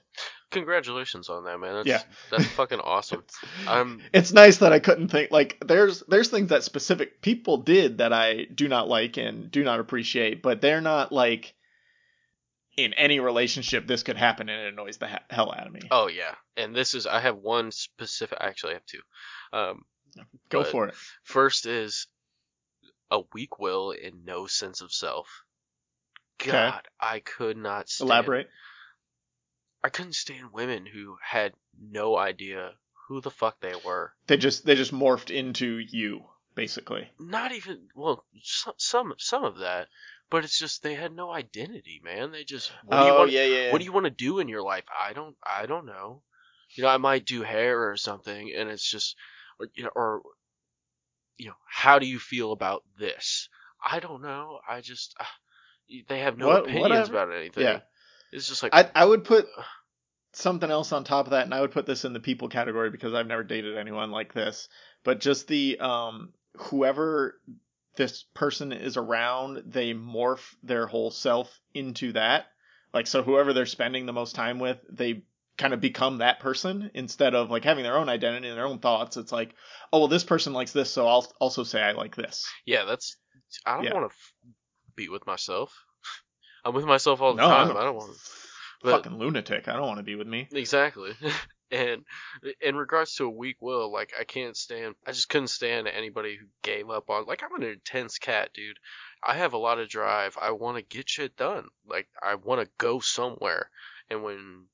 Congratulations on that, man. That's, Yeah. that's fucking awesome. I'm It's nice that I couldn't think like there's there's things that specific people did that I do not like and do not appreciate, but they're not like in any relationship this could happen and it annoys the he- hell out of me. Oh yeah, and this is I have one specific. Actually, I have two. Um, Go for it. first is a weak will and no sense of self. Okay. God, I could not stand, Elaborate. I couldn't stand women who had no idea who the fuck they were. They just they just morphed into you basically. Not even well, some some, some of that, but it's just they had no identity, man. They just what do you oh want? yeah, yeah. What do you want to do in your life? I don't I don't know. You know, I might do hair or something, and it's just or, you know, or you know, how do you feel about this? I don't know. I just uh, they have no What- opinions whatever. about anything. Yeah. It's just like I I would put something else on top of that, and I would put this in the people category because I've never dated anyone like this. But just the um whoever this person is around, they morph their whole self into that. Like so, whoever they're spending the most time with, they kind of become that person instead of like having their own identity and their own thoughts. It's like, oh well, this person likes this, so I'll also say I like this. yeah, that's I don't Yeah. want to f- be with myself. I'm with myself all the no, time. I'm I don't want But- fucking lunatic. I don't want to be with me. exactly. And in regards to a weak will, like I can't stand, I just couldn't stand anybody who gave up on. Like I'm an intense cat, dude. I have a lot of drive. I want to get shit done. Like I want to go somewhere. And when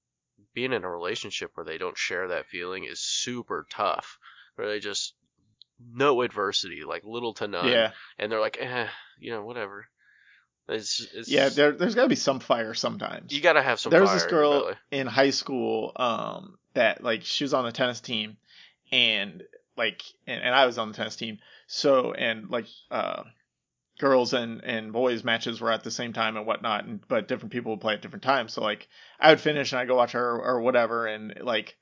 being in a relationship where they don't share that feeling is super tough. Where they just no adversity, like little to none. Yeah. And they're like, eh, you know, whatever. It's, it's Yeah, there, there's got to be some fire sometimes. you gotta have some. there was this in girl belly. in high school um that like she was on the tennis team and like and, and I was on the tennis team so and like uh girls and and boys matches were at the same time and whatnot and but different people would play at different times. So like I would finish and I'd go watch her or whatever and like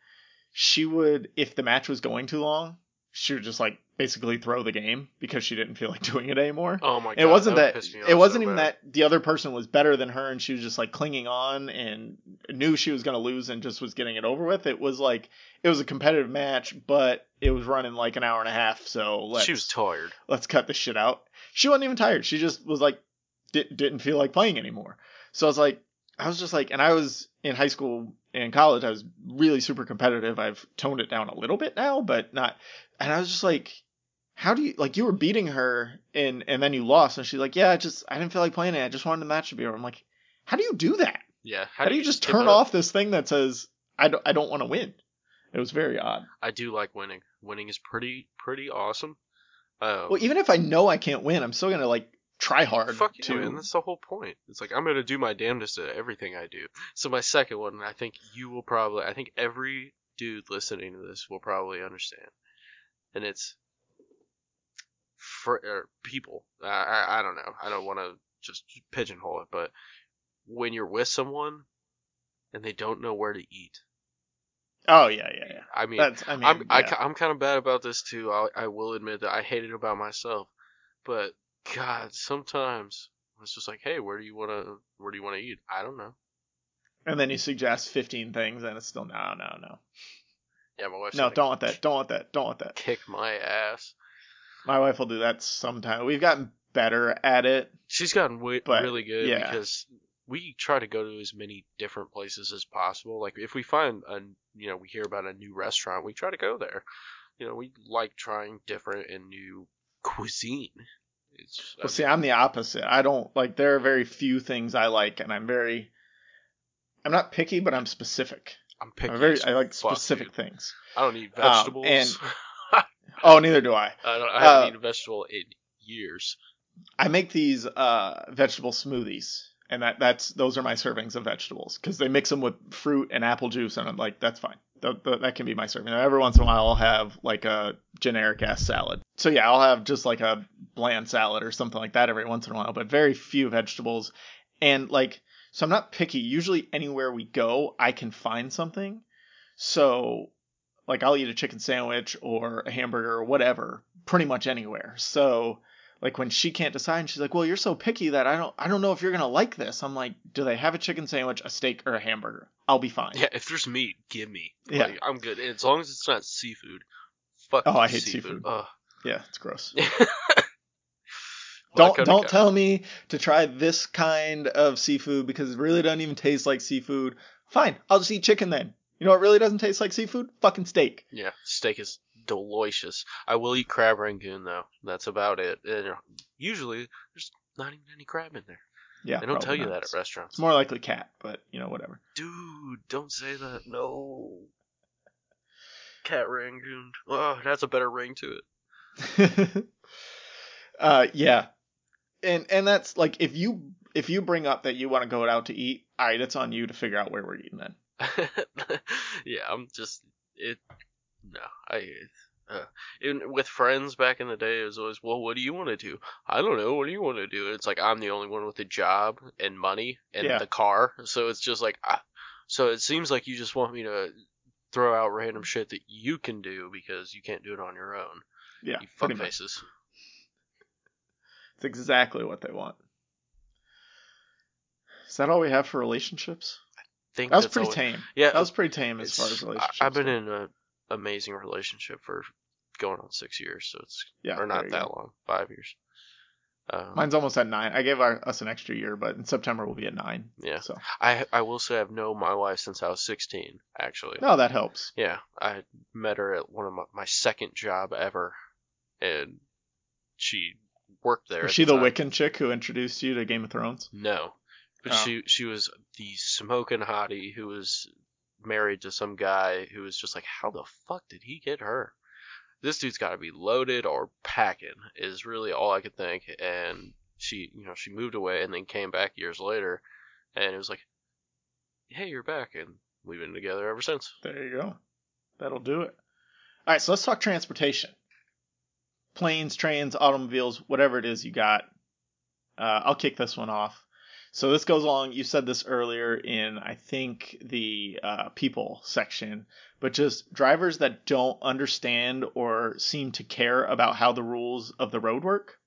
she would if the match was going too long she would just like basically throw the game because she didn't feel like doing it anymore Oh my god! it wasn't that, me it wasn't so even bad. that the other person was better than her and she was just like clinging on and knew she was going to lose and just was getting it over with it was like it was a competitive match but it was running like an hour and a half so let's she was tired. let's cut this shit out she wasn't even tired she just was like di- didn't feel like playing anymore so i was like i was just like and i was in high school and college i was really super competitive i've toned it down a little bit now but not and i was just like how do you like you were beating her and and then you lost and she's like yeah i just i didn't feel like playing it i just wanted the match to be over i'm like how do you do that Yeah. how, do you just turn off this thing that says i don't, I don't want to win it was very odd I do like winning. Winning is pretty pretty awesome. Um, well even if i know i can't win i'm still gonna like try hard Fuck yeah, to man. That's the whole point. It's like I'm gonna do my damnedest at everything I do. So my second one, I think you will probably, I think every dude listening to this will probably understand, and it's for er, people. I, I I don't know. I don't want to just pigeonhole it, but when you're with someone and they don't know where to eat, oh yeah yeah yeah I mean, that's i mean I'm I, yeah. am kind of bad about this too. I, I will admit that I hate it about myself, but God, sometimes it's just like, hey, where do you want to where do you want to eat? I don't know. and then you suggest 15 things and it's still no no no Yeah, my wife's no don't want that don't want that don't want that kick my ass. my wife will do that sometime we've gotten better at it She's gotten way, But, really good yeah. because we try to go to as many different places as possible. Like if we find a you know we hear about a new restaurant, we try to go there. You know, we like trying different and new cuisine. It's I well see i'm the opposite i don't like there are very few things i like and i'm very i'm not picky but i'm specific I'm picky. i'm very i like fuck, specific dude. things I don't eat Um, vegetables. and- oh neither do i I, don't, I haven't uh, eaten a vegetable in years. I make these uh, vegetable smoothies, and that that's those are my servings of vegetables because they mix them with fruit and apple juice, and I'm like, that's fine. That, can be my serving. Every once in a while, I'll have like a generic ass salad. So yeah, I'll have just like a bland salad or something like that every once in a while, but very few vegetables. And like, so I'm not picky. Usually, anywhere we go, I can find something. So like, I'll eat a chicken sandwich or a hamburger or whatever, pretty much anywhere. So like when she can't decide and she's like well you're so picky that i don't i don't know if you're gonna like this i'm like do they have a chicken sandwich a steak or a hamburger i'll be fine Yeah, if there's meat, give me. Yeah. Like, I'm good. As long as it's not seafood. Fuck Oh, I hate seafood. seafood. Yeah it's gross Well, don't don't tell me to try this kind of seafood because it really doesn't even taste like seafood fine i'll just eat chicken then you know what really doesn't taste like seafood fucking steak Yeah, steak is delicious. I will eat crab rangoon though. That's about it. And usually, there's not even any crab in there. yeah They don't tell you not. that at restaurants. it's more likely cat but you know whatever Dude, don't say that. No. Cat rangoon. Oh, that's a better ring to it. uh yeah and and that's like if you if you bring up that you want to go out to eat all right it's on you to figure out where we're eating then yeah, I'm just it. No, I. Uh, with friends back in the day, it was always, well, what do you want to do? I don't know. What do you want to do? It's like I'm the only one with a job and money and Yeah. the car, so it's just like, ah. so it seems like you just want me to throw out random shit that you can do because you can't do it on your own. yeah you fuck faces. it's exactly what they want is that all we have for relationships Think that was that's pretty all- tame Yeah, that was pretty tame as far as I- relationships I've been in an amazing relationship for going on six years, so it's yeah or not that go. long, five years. Um, Mine's almost at nine. I gave our, us an extra year, but in September we'll be at nine. yeah. So I I will say I've known my wife since I was 16. Actually. no, that helps. Yeah, I met her at one of my, my second job ever, and she worked there. Was she the time. Wiccan chick who introduced you to Game of Thrones? No, but Oh. she she was the smoking hottie who was married to some guy who was just like, how the fuck did he get her? This dude's got to be loaded or packing is really all I could think. And she, you know, she moved away and then came back years later, and it was like, hey, you're back, and we've been together ever since. There you go. That'll do it. All right, so let's talk transportation. Planes, trains, automobiles, whatever it is you got. Uh, I'll kick this one off. So this goes along. You said this earlier in, I think, the uh, people section, but just drivers that don't understand or seem to care about how the rules of the road work.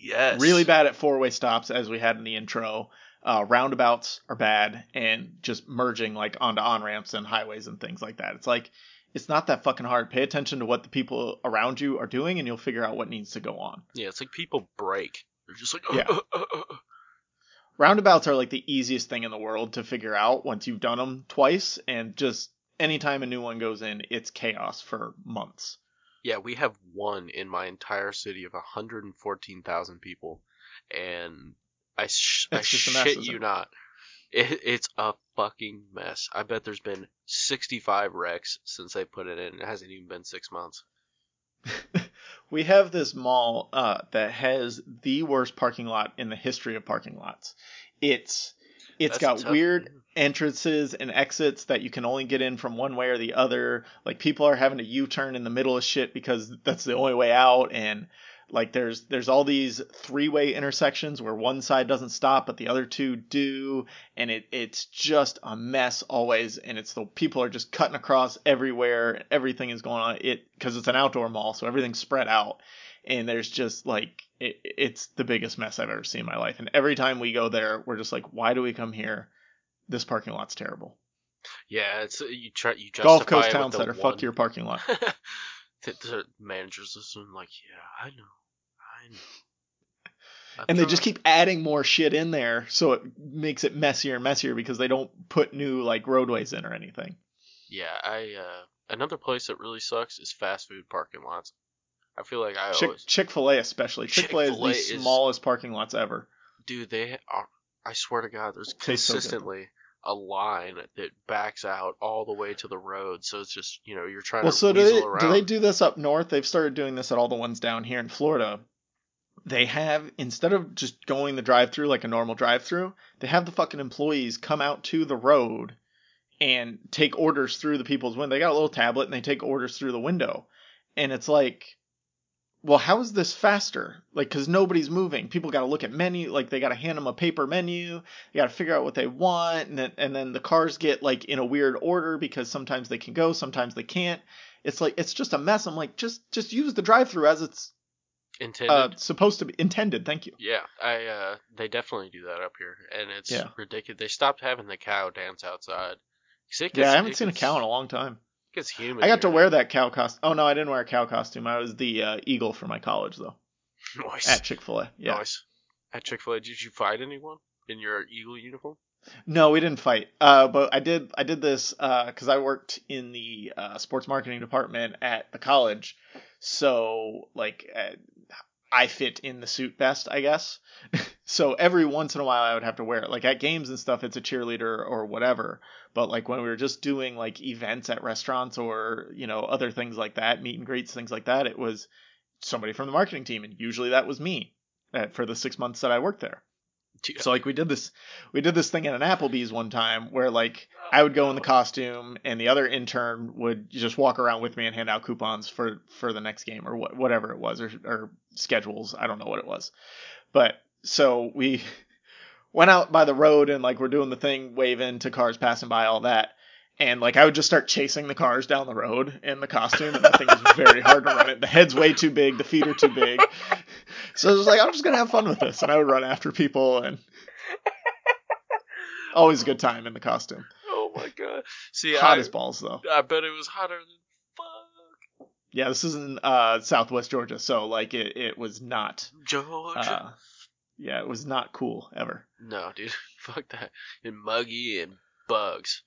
Yes. Really bad at four-way stops, as we had in the intro. Uh, roundabouts are bad, and just merging like onto on ramps and highways and things like that. It's like it's not that fucking hard. Pay attention to what the people around you are doing, and you'll figure out what needs to go on. Yeah, it's like people break. They're just like, Yeah. Uh, uh, uh, Roundabouts are like the easiest thing in the world to figure out once you've done them twice, and just anytime a new one goes in, it's chaos for months. Yeah, we have one in my entire city of 114,000 people, and I, sh- I just a mess, shit you not, it, it's a fucking mess. I bet there's been 65 wrecks since they put it in. It hasn't even been six months. we have this mall uh, that has the worst parking lot in the history of parking lots. It's it's That's a got weird one. entrances and exits that you can only get in from one way or the other. Like people are having to U-turn in the middle of shit because that's the only way out and like there's there's all these three-way intersections where one side doesn't stop but the other two do and it it's just a mess always and it's the people are just cutting across everywhere everything is going on. It because it's an outdoor mall so everything's spread out and there's just like it, it's the biggest mess I've ever seen in my life. And every time we go there we're just like why do we come here? This parking lot's terrible. Yeah, it's you try you justify Gulf Coast Town Center one- fuck your parking lot the, the managers listen like, yeah, I know, I know. I and they just keep adding more shit in there so it makes it messier and messier because they don't put new like roadways in or anything Yeah, I uh another place that really sucks is fast food parking lots. I feel like I Chick always Chick Fil A especially. Chick Fil A is the is- smallest parking lots ever. dude, they are I swear to God, there's Tastes consistently a line that backs out all the way to the road. So it's just you know you're trying Well, to so do they around. do they do this up north? They've started doing this at all the ones down here in Florida. They have instead of just going the drive-through like a normal drive-through, they have the fucking employees come out to the road and take orders through the people's window. They got a little tablet and they take orders through the window. And it's like well, how is this faster? Like, because nobody's moving. People got to look at menu. Like, they got to hand them a paper menu. They got to figure out what they want, and then and then the cars get like in a weird order because sometimes they can go, sometimes they can't. It's like it's just a mess. I'm like, just just use the drive-through as it's intended. uh, supposed to be intended. Thank you. yeah, I uh they definitely do that up here, and it's Yeah. ridiculous. They stopped having the cow dance outside. Yeah, I haven't seen a cow in a long time. It gets humid. I got to wear that cow costume. Oh no, I didn't wear a cow costume. I was the uh, eagle for my college though Nice. at Chick Fil A. Yeah. Nice. At Chick Fil A, did you fight anyone in your Eagle uniform? No, we didn't fight. Uh, but I did. I did this because I worked in the uh, sports marketing department at the college. So like, uh, I fit in the suit best, I guess. so every once in a while, I would have to wear it. Like at games and stuff, it's a cheerleader or whatever. But like when we were just doing like events at restaurants or you know other things like that, meet and greets, things like that, it was somebody from the marketing team, and usually that was me uh, for the six months that I worked there. Yeah. So like we did this we did this thing at an Applebee's one time where like I would go in the costume and the other intern would just walk around with me and hand out coupons for for the next game or what whatever it was or or schedules I don't know what it was but so we went out by the road and like we're doing the thing waving to cars passing by all that and like I would just start chasing the cars down the road in the costume and that thing is very hard to run it the head's way too big the feet are too big so I was like I'm just gonna have fun with this and I would run after people and always a good time in the costume Oh my god. See, hot I, as balls though I bet it was hotter than fuck. Yeah, this is in uh, Southwest Georgia, so like it, it was not. Georgia. Uh, yeah, it was not cool ever. no, dude. Fuck that. And muggy and bugs.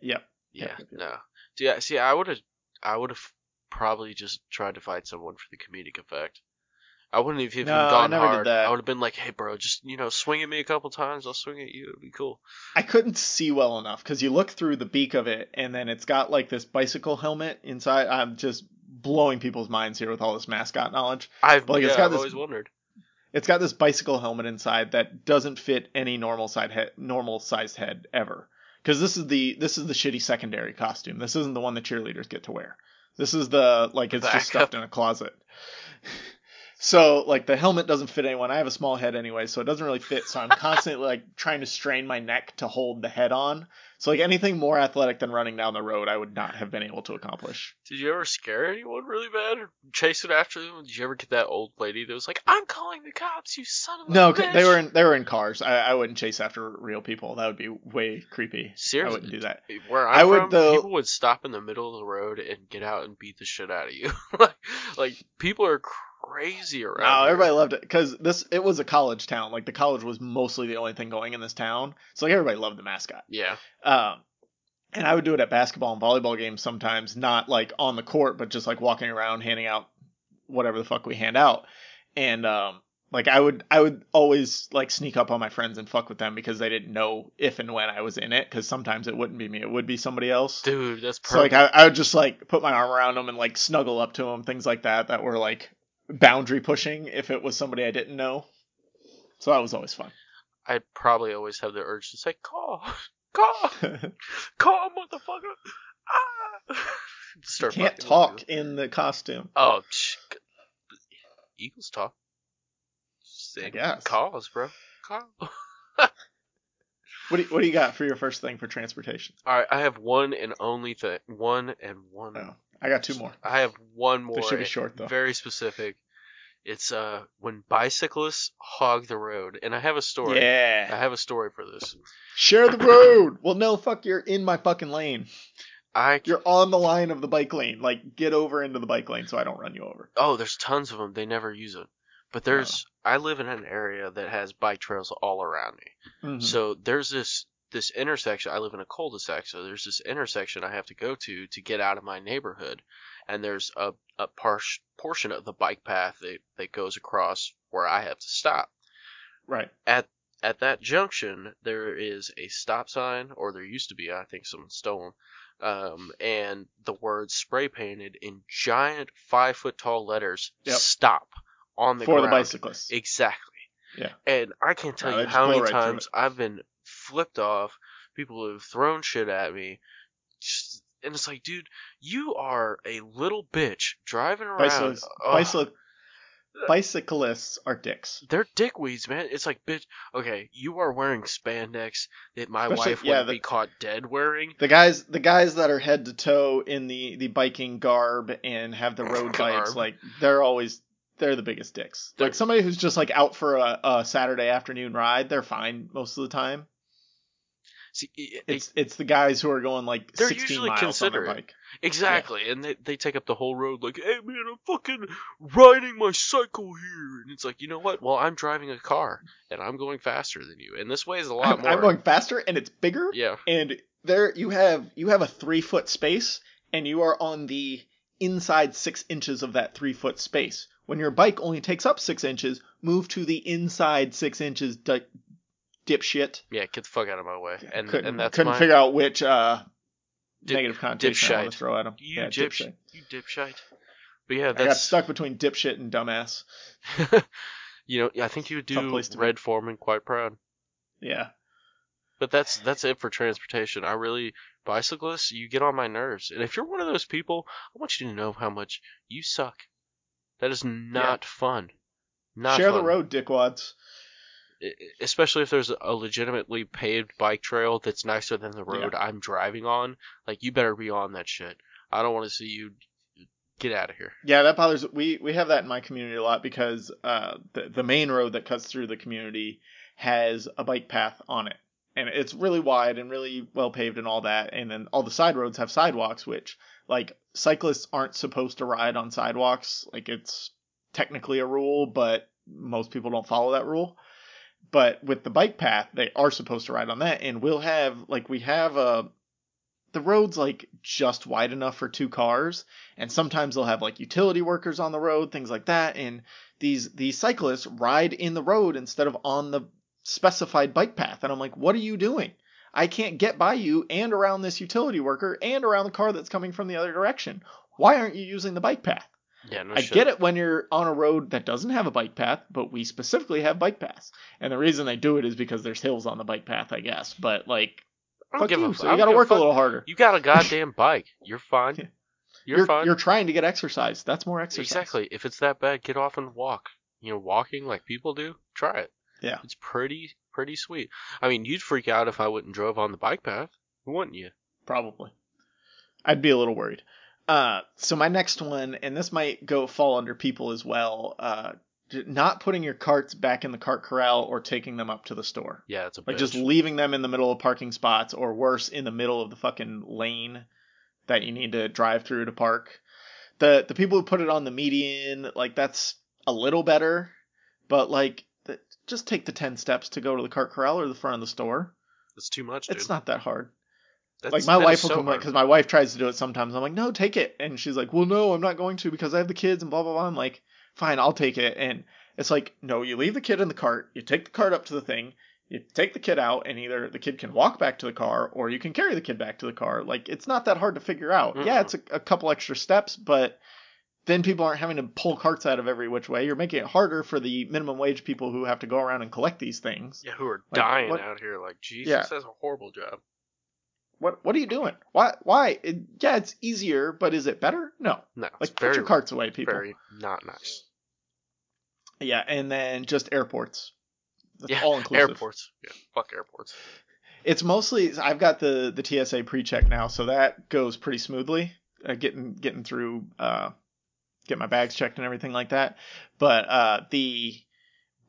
Yep. Yeah, Yep, yep, yep. no. See, I- see, I would have, I would have probably just tried to fight someone for the comedic effect. I wouldn't have even No, I gone did hard. that. I would have been like, "Hey, bro, just you know, swing at me a couple times. I'll swing at you. It'd be cool." I couldn't see well enough because you look through the beak of it, and then it's got like this bicycle helmet inside. I'm just blowing people's minds here with all this mascot knowledge. I've, Like, yeah, it's got I've this- always wondered. It's got this bicycle helmet inside that doesn't fit any normal side head, normal sized head ever. Because this is the this is the shitty secondary costume. This isn't the one the cheerleaders get to wear. This is the like it's Backup. just stuffed in a closet. So like the helmet doesn't fit anyone. I have a small head anyway, so it doesn't really fit. So I'm constantly like trying to strain my neck to hold the head on. So like anything more athletic than running down the road, I would not have been able to accomplish. Did you ever scare anyone really bad or chase it after them? Did you ever get that old lady that was like, "I'm calling the cops, you son of a No, bitch"? they were in, they were in cars. I, I wouldn't chase after real people. That would be way creepy. Seriously, I wouldn't do that. Where I'm I would, from, though- people would stop in the middle of the road and get out and beat the shit out of you. like, like people are crazy around. No, here. everybody loved it because this it was a college town. Like the college was mostly the only thing going in this town. So like everybody loved the mascot. Yeah, Um, and I would do it at basketball and volleyball games sometimes, not like on the court, but just like walking around handing out whatever the fuck we hand out. And um, like I would I would always like sneak up on my friends and fuck with them because they didn't know if and when I was in it. Because sometimes it wouldn't be me, it would be somebody else. dude, that's perfect. So like. I, I would just like put my arm around them and like snuggle up to them, things like that that were like boundary pushing if it was somebody I didn't know. So that was always fun. I'd probably always have the urge to say, "Call, call, call, motherfucker!" Ah! Start Can't talk in the costume. Oh, psh, Eagles talk. Guess. calls, bro. Call. What do you, what do you got for your first thing for transportation? All right, I have one and only thing. One and one. Oh, I got two more. I have one more. They should be short though. Very specific. It's uh when bicyclists hog the road, and I have a story. Yeah, I have a story for this. Share the road. Well, no, fuck. You're in my fucking lane. I You're on the line of the bike lane. Like, get over into the bike lane so I don't run you over. oh, there's tons of them. They never use it, but there's. I live in an area that has bike trails all around me. Mhm. So there's this this intersection. I live in a cul-de-sac, so there's this intersection I have to go to to get out of my neighborhood, and there's a a par- portion of the bike path that that goes across where I have to stop. Right. At at that junction, there is a stop sign, or there used to be. I think someone stole them. Um, and the words spray painted in giant five foot tall letters Yep. "Stop" on the For the bicyclists. Exactly. Yeah. And I can't tell No, you how many right times I've been flipped off. People who have thrown shit at me. Just, and it's like, dude, you are a little bitch driving around. Bicyclists, Ugh. bicyc- bicyclists are dicks. They're dickweeds, man. It's like, bitch. Okay, you are wearing spandex that my Especially- wife yeah, wouldn't the- be caught dead wearing. The guys, the guys that are head to toe in the the biking garb and have the road bikes, like they're always they're the biggest dicks. They're- Like somebody who's just like out for a, a Saturday afternoon ride, they're fine most of the time. See, it- It's it's the guys who are going like They're 16 usually miles on their bike. Exactly, and they, they take up the whole road like, hey man, I'm fucking riding my cycle here, and it's like, you know what? Well, I'm driving a car, and I'm going faster than you, and this weighs a lot I'm, more. I'm going faster and it's bigger. yeah, and there you have you have a three foot space and you are on the inside six inches of that three foot space when your bike only takes up six inches move to the inside six inches di- dipshit yeah, get the fuck out of my way, and couldn't, and that's couldn't my figure out which uh Dip- negative connotation I want dipshite. to throw at him you yeah, dipshit, you dipshite. But yeah, I got that's stuck between dipshit and dumbass you know, I think you would do to be. Red Foreman quite proud. yeah But that's that's it for transportation. I really bicyclists, you get on my nerves. And if you're one of those people, I want you to know how much you suck. That is not fun. Not share the road dickwads Especially if there's a legitimately paved bike trail that's nicer than the road I'm driving on. Like you better be on that shit. I don't want to see you get out of here. Yeah, that bothers. We we have that in my community a lot because uh, the the main road that cuts through the community has a bike path on it, and it's really wide and really well paved and all that. And then all the side roads have sidewalks, which like cyclists aren't supposed to ride on sidewalks. Like it's technically a rule, but most people don't follow that rule. But with the bike path, they are supposed to ride on that, and we'll have like we have a the road's like just wide enough for two cars. And sometimes they'll have like utility workers on the road things like that. And these these cyclists ride in the road instead of on the specified bike path. And i'm like what are you doing? I can't get by you and around this utility worker and around the car that's coming from the other direction. Why aren't you using the bike path Yeah, no I shit. get it when you're on a road that doesn't have a bike path, but we specifically have bike paths. And the reason they do it is because there's hills on the bike path, I guess. But like, I don't fuck give a you. f- So you got to work a fuck. little harder. You got a goddamn bike. You're fine. Yeah. You're, You're fine. you're trying to get exercise. That's more exercise. Exactly. If it's that bad, get off and walk. You know, walking like people do. Try it. Yeah. It's pretty pretty sweet. I mean, you'd freak out if I wouldn't drove on the bike path, wouldn't you? Probably. I'd be a little worried. Uh, so my next one, and this might go fall under people as well. Uh, not putting your carts back in the cart corral or taking them up to the store. Yeah, it's a Like just leaving them in the middle of parking spots, or worse, in the middle of the fucking lane that you need to drive through to park. The the people who put it on the median, like that's a little better, but like the, just take the ten steps to go to the cart corral or the front of the store. It's too much, dude. It's not that hard. That's, like my wife will so complain because my wife tries to do it sometimes. I'm like, no, take it, and she's like, well, no, I'm not going to because I have the kids and blah blah blah. I'm like, fine, I'll take it, and it's like, no, you leave the kid in the cart, you take the cart up to the thing, you take the kid out, and either the kid can walk back to the car or you can carry the kid back to the car. Like it's not that hard to figure out. Yeah, Mm-mm. it's a, a couple extra steps, but then people aren't having to pull carts out of every which way. You're making it harder for the minimum wage people who have to go around and collect these things. Yeah, who are Like, dying what- out here? Like Jesus, Yeah. that's a horrible job. What what are you doing? Why why? It, yeah, it's easier, but is it better? No. No, Like put very, your carts away, people. very not nice. Yeah, and then just airports. That's Yeah, all inclusive. Airports. Yeah, fuck airports. It's mostly I've got the the TSA pre-check now, so that goes pretty smoothly. Uh, getting getting through, uh, get my bags checked and everything like that. But uh, the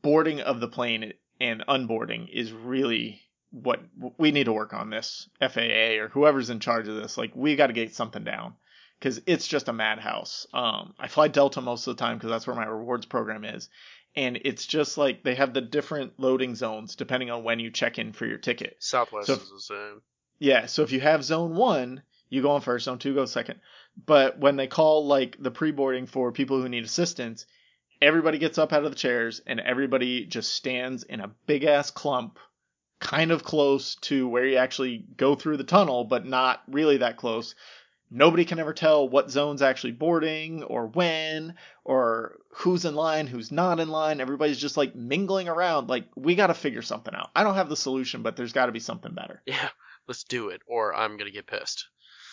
boarding of the plane and unboarding is really what we need to work on. This FAA or whoever's in charge of this, like we got to get something down because it's just a madhouse. Um, I fly Delta most of the time because that's where my rewards program is, and it's just like they have the different loading zones depending on when you check in for your ticket. Southwest So- is the same. Yeah, so if you have zone one, you go on first, zone two goes second. But when they call like the pre boarding for people who need assistance, everybody gets up out of the chairs and everybody just stands in a big ass clump, kind of close to where you actually go through the tunnel, but not really that close. Nobody can ever tell what zone's actually boarding or when or who's in line, who's not in line. Everybody's just like mingling around. Like, we got to figure something out. I don't have the solution, but there's got to be something better. Yeah, let's do it, or I'm gonna get pissed.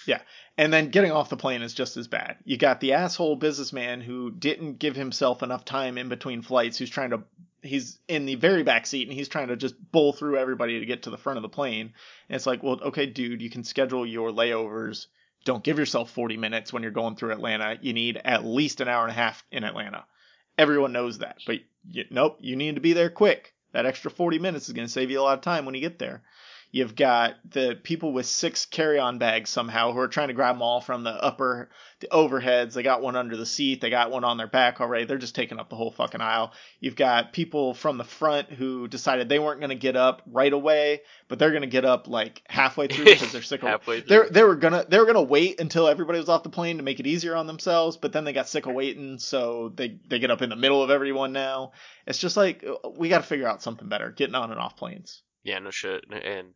Yeah. And then getting off the plane is just as bad. You got the asshole businessman who didn't give himself enough time in between flights, who's trying to he's in the very back seat and he's trying to just bowl through everybody to get to the front of the plane. And it's like, well, okay, dude, you can schedule your layovers. Don't give yourself 40 minutes when you're going through Atlanta. You need at least an hour and a half in Atlanta. Everyone knows that. But you, nope, you need to be there quick. That extra 40 minutes is going to save you a lot of time when you get there. You've got the people with six carry-on bags somehow who are trying to grab them all from the upper, the overheads. They got one under the seat. They got one on their back already. They're just taking up the whole fucking aisle. You've got people from the front who decided they weren't going to get up right away, but they're going to get up like halfway through because they're sick of through. they they were gonna they were gonna wait until everybody was off the plane to make it easier on themselves, but then they got sick of waiting, so they they get up in the middle of everyone now. It's just like uh, we got to figure out something better, getting on and off planes. Yeah, no shit. And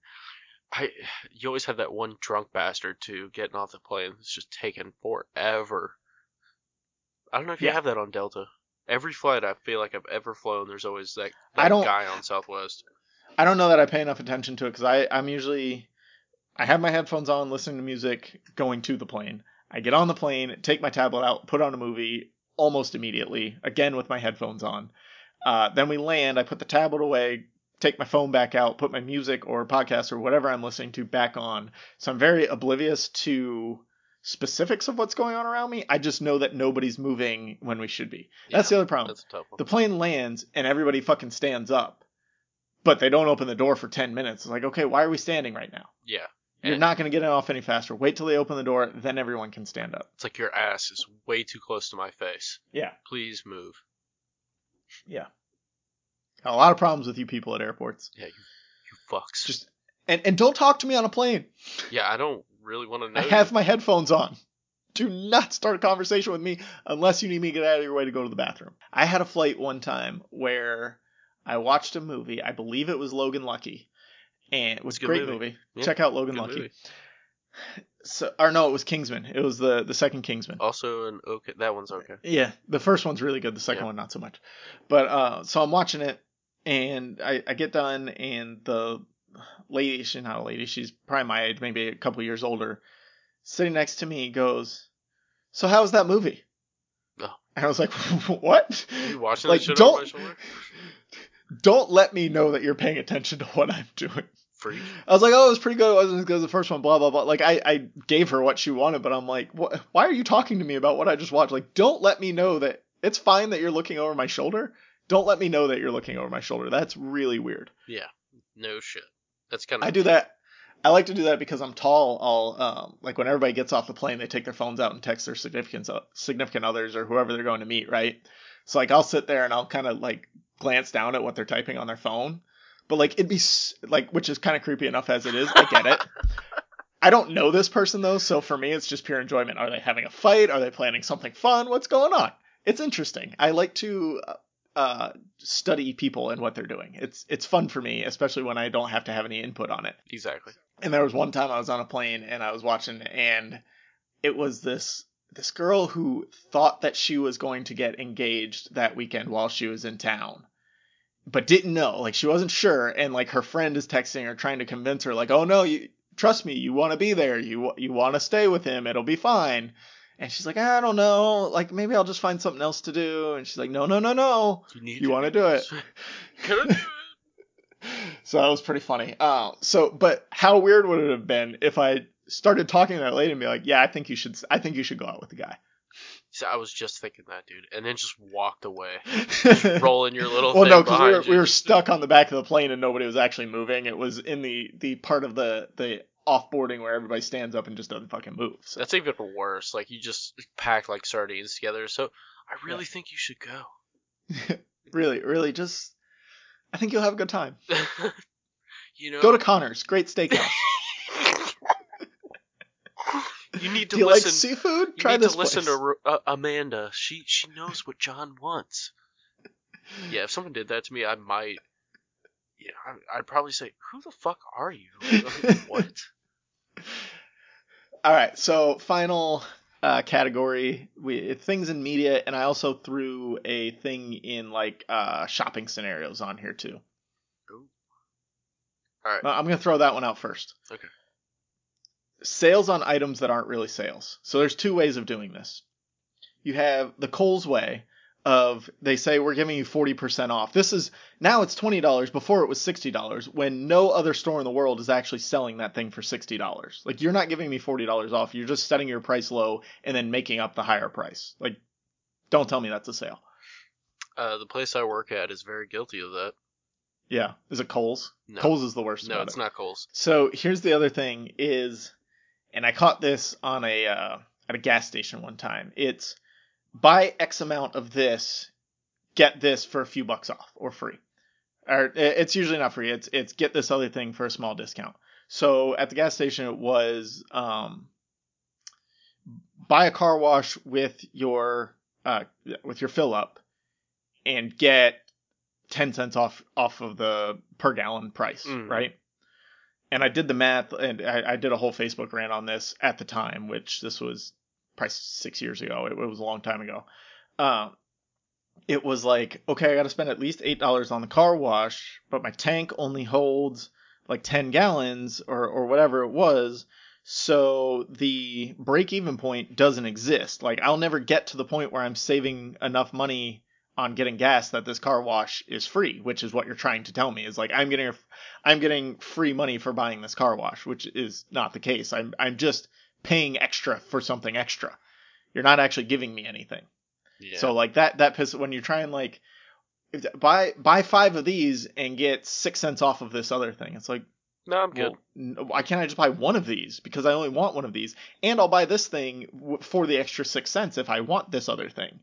I, you always have that one drunk bastard too getting off the plane. It's just taking forever. I don't know if you Yeah. have that on Delta. Every flight I feel like I've ever flown, there's always that, that I don't- guy on Southwest. I don't know that I pay enough attention to it because I I'm usually I have my headphones on, listening to music, going to the plane. I get on the plane, take my tablet out, put on a movie almost immediately, again with my headphones on. Uh, then we land. I put the tablet away, take my phone back out, put my music or podcast or whatever I'm listening to back on. So I'm very oblivious to specifics of what's going on around me. I just know that nobody's moving when we should be. That's the other problem. That's a tough one. The plane lands and everybody fucking stands up. but they don't open the door for 10 minutes. It's like, okay, why are we standing right now? Yeah. You're And- not going to get it off any faster. Wait till they open the door, then everyone can stand up. It's like your ass is way too close to my face. Yeah. Please move. Yeah. Got a lot of problems with you people at airports. Yeah, you, you fucks. Just and and don't talk to me on a plane. yeah, I don't really want to know. I have my headphones on. Do not start a conversation with me unless you need me to get out of your way to go to the bathroom. I had a flight one time where I watched a movie. I believe it was Logan Lucky, and it was a a great movie. movie. Yeah, Check out Logan Good Lucky. movie. So, or no, it was Kingsman. It was the the second Kingsman. Also, an okay. That one's okay. Yeah, the first one's really good. The second Yeah. one not so much. But uh, so I'm watching it, and I, I get done, and the lady, she's not a lady, she's probably my age, maybe a couple years older, sitting next to me goes, "So how was that movie?" Oh. And I was like, "What?" You watching Like, don't don't let me know that you're paying attention to what I'm doing. Freak. I was like, "Oh, it was pretty good. It wasn't as good as the first one." Blah blah blah. Like I, I gave her what she wanted, but I'm like, what, "Why are you talking to me about what I just watched?" Like, don't let me know that it's fine that you're looking over my shoulder. Don't let me know that you're looking over my shoulder. That's really weird. Yeah. No shit. That's kind of. I do that. I like to do that because I'm tall. I'll um, like when everybody gets off the plane, they take their phones out and text their significant significant others or whoever they're going to meet, right? So like I'll sit there and I'll kind of like glance down at what they're typing on their phone, but like it'd be like which is kind of creepy enough as it is. I get it. I don't know this person though, so for me it's just pure enjoyment. Are they having a fight? Are they planning something fun? What's going on? It's interesting. I like to uh, study people and what they're doing. It's it's fun for me, especially when I don't have to have any input on it. Exactly. And there was one time I was on a plane and I was watching and it was this this girl who thought that she was going to get engaged that weekend while she was in town. But didn't know. Like she wasn't sure and like her friend is texting her trying to convince her like, "Oh no, you trust me, you want to be there. You you want to stay with him. It'll be fine." And she's like, "I don't know. Like maybe I'll just find something else to do." And she's like, "No, no, no, no." You need. You wanna do it? Can I do it? so that was pretty funny. Uh, so, but how weird would it have been if I started talking to that lady and be like, "Yeah, I think you should. I think you should go out with the guy." So I was just thinking that, dude, and then just walked away, rolling your little. well, no, because we were you. we were stuck on the back of the plane and nobody was actually moving. It was in the the part of the the offboarding where everybody stands up and just doesn't fucking move. So. That's even worse. Like you just pack like sardines together. So I really think you should go. really, really, just I think you'll have a good time. you know, Go to Connors, great steakhouse. you need to Do you listen. like seafood? you Try need this to listen place. to uh, Amanda. She she knows what John wants. Yeah, if someone did that to me, I might. Yeah, I, I'd probably say, "Who the fuck are you? what?" All right, so final uh, category we things in media, and I also threw a thing in like uh, shopping scenarios on here too. Ooh. All right. Uh, I'm gonna throw that one out first. Okay. Sales on items that aren't really sales. So there's two ways of doing this. You have the Kohl's way of they say we're giving you 40% off. This is now it's $20. Before it was $60 when no other store in the world is actually selling that thing for $60. Like you're not giving me $40 off. You're just setting your price low and then making up the higher price. Like don't tell me that's a sale. Uh, the place I work at is very guilty of that. Yeah. Is it Kohl's? No, Kohl's is the worst no, it's it. not Kohl's. So here's the other thing is, and I caught this on a uh, at a gas station one time. It's buy X amount of this, get this for a few bucks off or free. Or it's usually not free. It's it's get this other thing for a small discount. So at the gas station it was um, buy a car wash with your uh, with your fill up and get 10 cents off off of the per gallon price, Mhm. right? And I did the math and I, I did a whole Facebook rant on this at the time, which this was probably six years ago. It, it was a long time ago. Um, it was like, okay, I got to spend at least $8 on the car wash, but my tank only holds like 10 gallons or, or whatever it was. So the break even point doesn't exist. Like I'll never get to the point where I'm saving enough money on getting gas that this car wash is free, which is what you're trying to tell me is like I'm getting I'm getting free money for buying this car wash, which is not the case. I'm I'm just paying extra for something extra. You're not actually giving me anything. Yeah. So like that that piss when you're trying like if- buy buy five of these and get six cents off of this other thing. It's like, No, I'm good. well, why can't I just buy one of these because I only want one of these, and I'll buy this thing w- for the extra six cents if I want this other thing,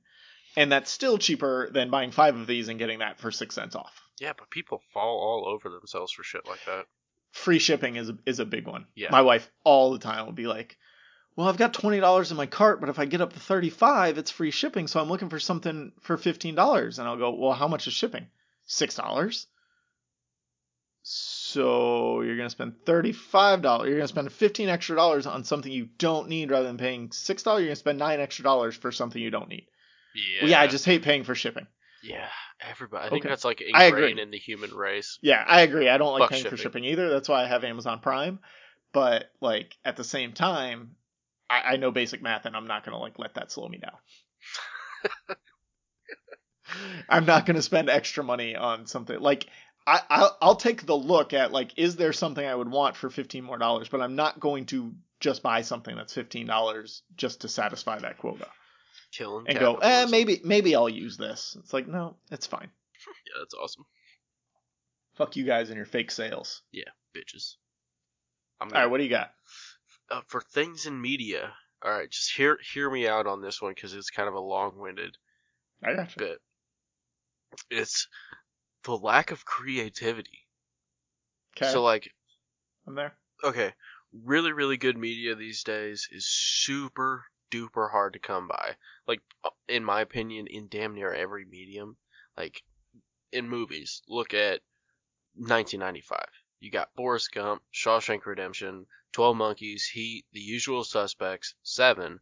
and that's still cheaper than buying five of these and getting that for six cents off. yeah, but people fall all over themselves for shit like that. Free shipping is a, is a big one. Yeah. My wife all the time will be like, "Well, I've got twenty dollars in my cart, but if I get up to thirty five, it's free shipping. So I'm looking for something for fifteen dollars." And I'll go, "Well, how much is shipping? Six dollars." So you're gonna spend thirty-five dollars. You're gonna spend fifteen extra dollars on something you don't need, rather than paying six dollars. You're gonna spend nine extra dollars for something you don't need. Yeah. Well, yeah, I just hate paying for shipping. Yeah, everybody. I think Okay. that's like ingrained in the human race. Yeah, I agree. I don't like Fuck paying for shipping. shipping either. That's why I have Amazon Prime. But like at the same time, I, I know basic math, and I'm not gonna like let that slow me down. I'm not gonna spend extra money on something like I I'll, I'll take the look at like is there something I would want for 15 more dollars, but I'm not going to just buy something that's 15 dollars just to satisfy that quota Killing and go eh maybe maybe I'll use this. It's like no, it's fine. Yeah, that's awesome. Fuck you guys and your fake sales. Yeah, bitches. I'm All right, what do you got? Uh, for things in media. All right, just hear hear me out on this one because it's kind of a long-winded I got you. bit. It's the lack of creativity. Okay, So like, I'm there. okay, really really good media these days is super duper hard to come by. Like uh, in my opinion, in damn near every medium. Like in movies, look at 1995. You got Forrest Gump, Shawshank Redemption, 12 Monkeys, Heat, The Usual Suspects, Seven,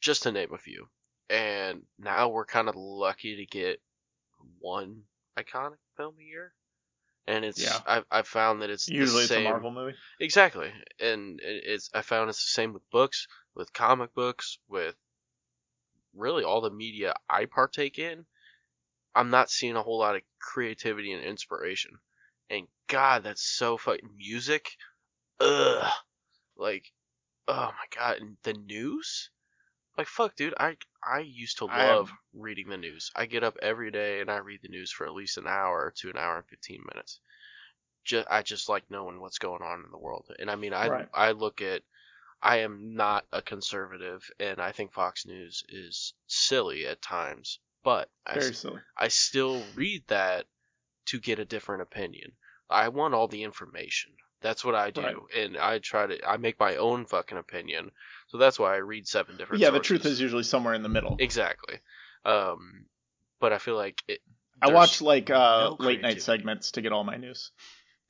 just to name a few. And now we're kind of lucky to get one iconic film a year. And it's Yeah. I've I've found that it's the Usually it's a same- Marvel movie. Exactly, and it's I found it's the same with books, with comic books, with really all the media I partake in. I'm not seeing a whole lot of creativity and inspiration, and God, that's so fucking music. Ugh, like, oh my God, and the news. Like fuck, dude. I I used to I love reading the news. I get up every day and I read the news for at least an hour to an hour and fifteen minutes just I just like knowing what's going on in the world. And I mean, I Right. I look at I am not a conservative, and I think Fox News is silly at times, but I, Very s- silly. I still read that to get a different opinion. I want all the information. That's what I do, Right. and I try to I make my own fucking opinion. So that's why I read seven different. Yeah, the truth is usually somewhere in the middle. exactly. Um, but I feel like it. I watch like uh, no late night segments to get all my news,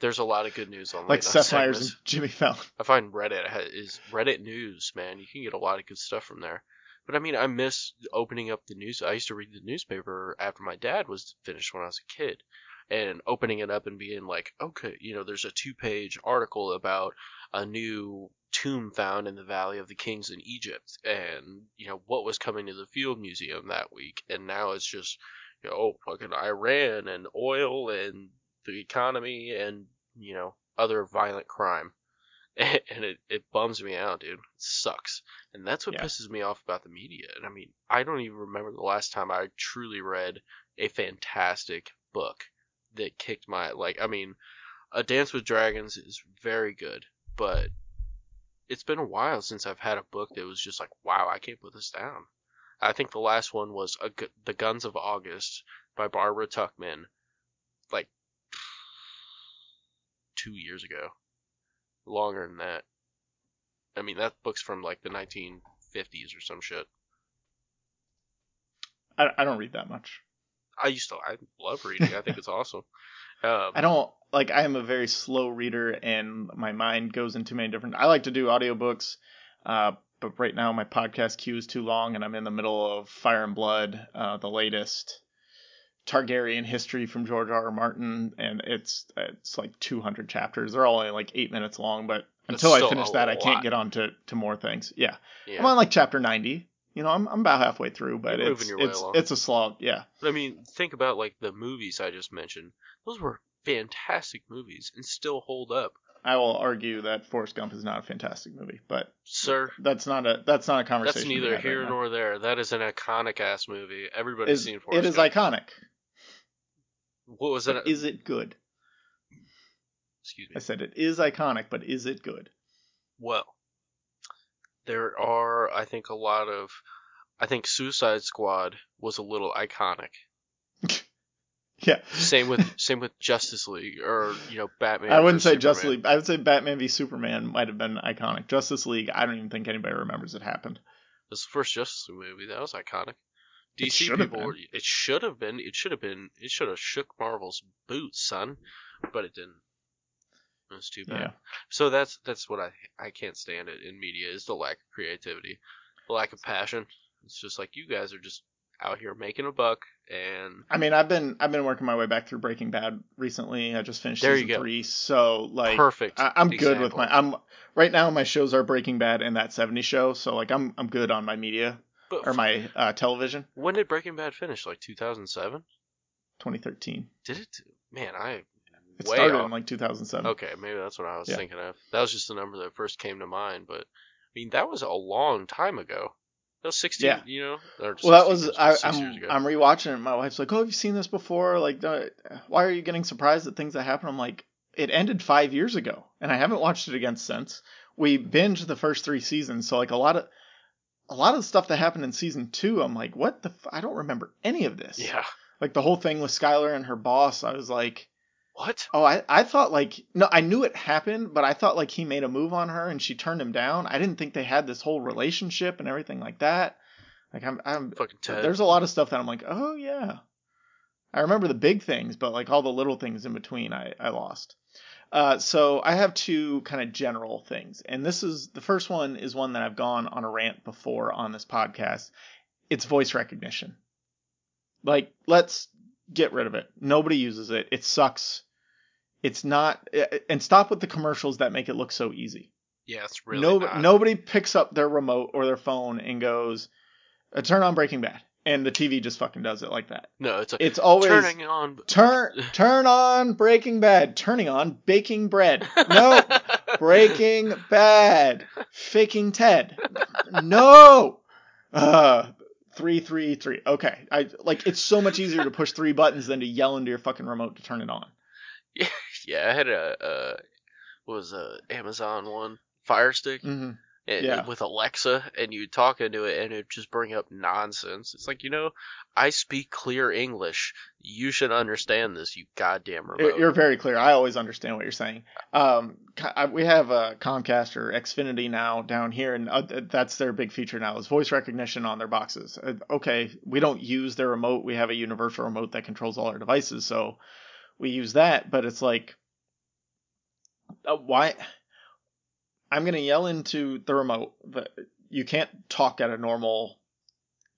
There's a lot of good news on like late night Seth Meyers and Jimmy Fallon. I find Reddit is Reddit news, man. You can get a lot of good stuff from there. But I mean, I miss opening up the news. I used to read the newspaper after my dad was finished when I was a kid, and opening it up and being like, okay, you know, there's a two-page article about a new tomb found in the Valley of the Kings in Egypt, and you know what was coming to the Field Museum that week, and now it's just, you know, oh, fucking Iran and oil and the economy and you know other violent crime and it, it bums me out, dude. It sucks. And that's what Yeah. pisses me off about the media. And I mean, I don't even remember the last time I truly read a fantastic book that kicked my like I mean, A Dance with Dragons is very good, but it's been a while since I've had a book that was just like, wow, I can't put this down. I think the last one was a, The Guns of August by Barbara Tuchman, like two years ago longer than that. I mean, that book's from like the 1950s or some shit. I, I don't read that much. I used to, I love reading. I think it's awesome. Um, I don't like. I am a very slow reader, and my mind goes in too many different. I like to do audiobooks, uh, but right now my podcast queue is too long, and I'm in the middle of Fire and Blood, uh, the latest Targaryen history from George R. R. Martin, and it's it's like 200 chapters. They're all only like eight minutes long, but until I finish that, I can't get on to, to more things. Yeah. yeah. I'm on like chapter 90. You know, I'm I'm about halfway through, but You're it's moving your way it's it's a slog. Yeah. But I mean, think about like the movies I just mentioned. Those were fantastic movies and still hold up. I will argue that Forrest Gump is not a fantastic movie, but Sir, that's not a that's not a conversation. that's neither here right nor there. That is an iconic ass movie. Everybody's Is- seen it Forrest is Gump. iconic. What was it? But is it good? Excuse me. I said it is iconic, but is it good? Well, there are, I think, a lot of. I think Suicide Squad was a little iconic. Yeah. Same with same with Justice League or you know Batman. I wouldn't say Justice League. I would say Batman v Superman might have been iconic. Justice League, I don't even think anybody remembers it happened. It was the first Justice League movie. That was iconic. DC have people, been. it should have been. It should have been. It should have shook Marvel's boots, son. But it didn't. It was too bad. Yeah. So that's that's what I I can't stand it in media is the lack of creativity, the lack of passion. It's just like you guys are just out here making a buck, and I mean, I've been I've been working my way back through Breaking Bad recently. I just finished There you season go. three, so like perfect. I, I'm good with my. I'm right now. My shows are Breaking Bad and that '70s show, so like I'm I'm good on my media But or my uh, television. when did Breaking Bad finish? Like 2007? 2013. Did it? Man, I It way started off. in like 2007. Okay, maybe that's what I was Yeah. thinking of. That was just the number that first came to mind, but I mean that was a long time ago. That was 16, Yeah. you know? Or Well, that was years, I, years I'm. I'm rewatching it. My wife's like, "Oh, have you seen this before? Like, why are you getting surprised at things that happen?" I'm like, "It ended five years ago, and I haven't watched it again since. We binged the first three seasons, so like a lot of a lot of the stuff that happened in season two, I'm like, what the? F- I don't remember any of this. yeah. Like the whole thing with Skyler and her boss, I was like, What? oh, I I thought like no, I knew it happened, but I thought like he made a move on her and she turned him down. I didn't think they had this whole relationship and everything like that. Like I'm I'm Fucking Ted. there's a lot of stuff that I'm like, oh yeah. I remember the big things, but like all the little things in between, I, I lost. Uh, so I have two kind of general things, and this is the first one is one that I've gone on a rant before on this podcast. It's voice recognition. Like, let's get rid of it. Nobody uses it. It sucks. It's not, and stop with the commercials that make it look so easy. yeah, it's really no, not. nobody picks up their remote or their phone and goes, uh, "Turn on Breaking Bad," and the TV just fucking does it like that. No, it's like It's always turning on. turn turn on Breaking Bad, turning on baking bread. No, Breaking Bad, faking Ted. No, uh, three three three. Okay, I like it's so much easier to push three buttons than to yell into your fucking remote to turn it on. yeah, I had a uh, what was a Amazon one Fire Stick hmm and, Yeah. with Alexa, and you talk into it, and it just bring up nonsense. It's like you know, I speak clear English. You should understand this, you goddamn remote. You're very clear. I always understand what you're saying. Um, I- we have a Comcast or Xfinity now down here, and uh, that's their big feature now is voice recognition on their boxes. Uh, okay, we don't use their remote. We have a universal remote that controls all our devices, so we use that. But it's like, uh, why? I'm gonna yell into the remote, but you can't talk at a normal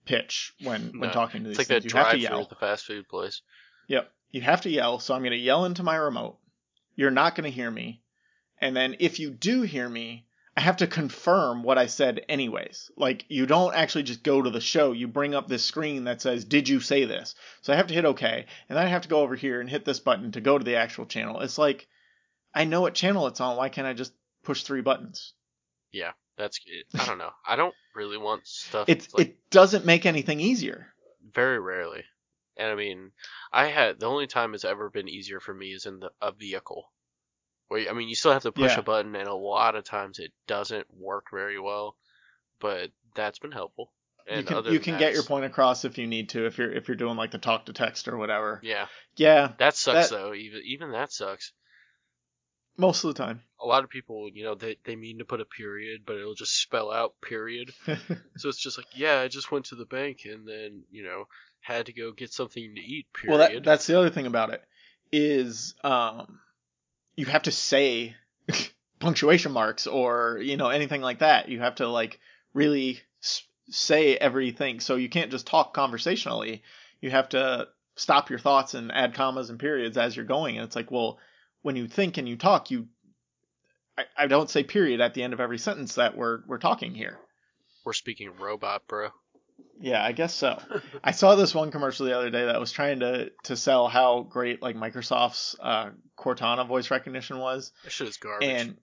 pitch when when talking to these it's like things. that You have to yell. at the fast food place. Yep. You have to yell, so I'm going to yell into my remote. You're not going to hear me. And then if you do hear me, I have to confirm what I said anyways. Like you don't actually just go to the show, you bring up this screen that says, "Did you say this?" So I have to hit okay, and then I have to go over here and hit this button to go to the actual channel. It's like I know what channel it's on, why can't I just push three buttons? Yeah, that's it. I don't know. I don't really want stuff. It like, it doesn't make anything easier. very rarely. And I mean, I had the only time it's ever been easier for me is in the, a vehicle. Where I mean, you still have to push Yeah. a button, and a lot of times it doesn't work very well. But that's been helpful. And you can you can that, get your point across if you need to if you're if you're doing like the talk to text or whatever. Yeah, Yeah, that sucks That- though. Even even that sucks. most of the time. A lot of people, you know, they they mean to put a period, but it'll just spell out period. So it's just like, yeah, I just went to the bank and then, you know, had to go get something to eat. Period. well, that, that's the other thing about it is um, you have to say punctuation marks or you know anything like that. You have to like really say everything, so you can't just talk conversationally. You have to stop your thoughts and add commas and periods as you're going. And it's like, well, when you think and you talk, you I, I don't say period at the end of every sentence that we're we're talking here. We're speaking robot, bro. Yeah, I guess so. I saw this one commercial the other day that was trying to to sell how great like Microsoft's uh, Cortana voice recognition was, That shit is garbage. and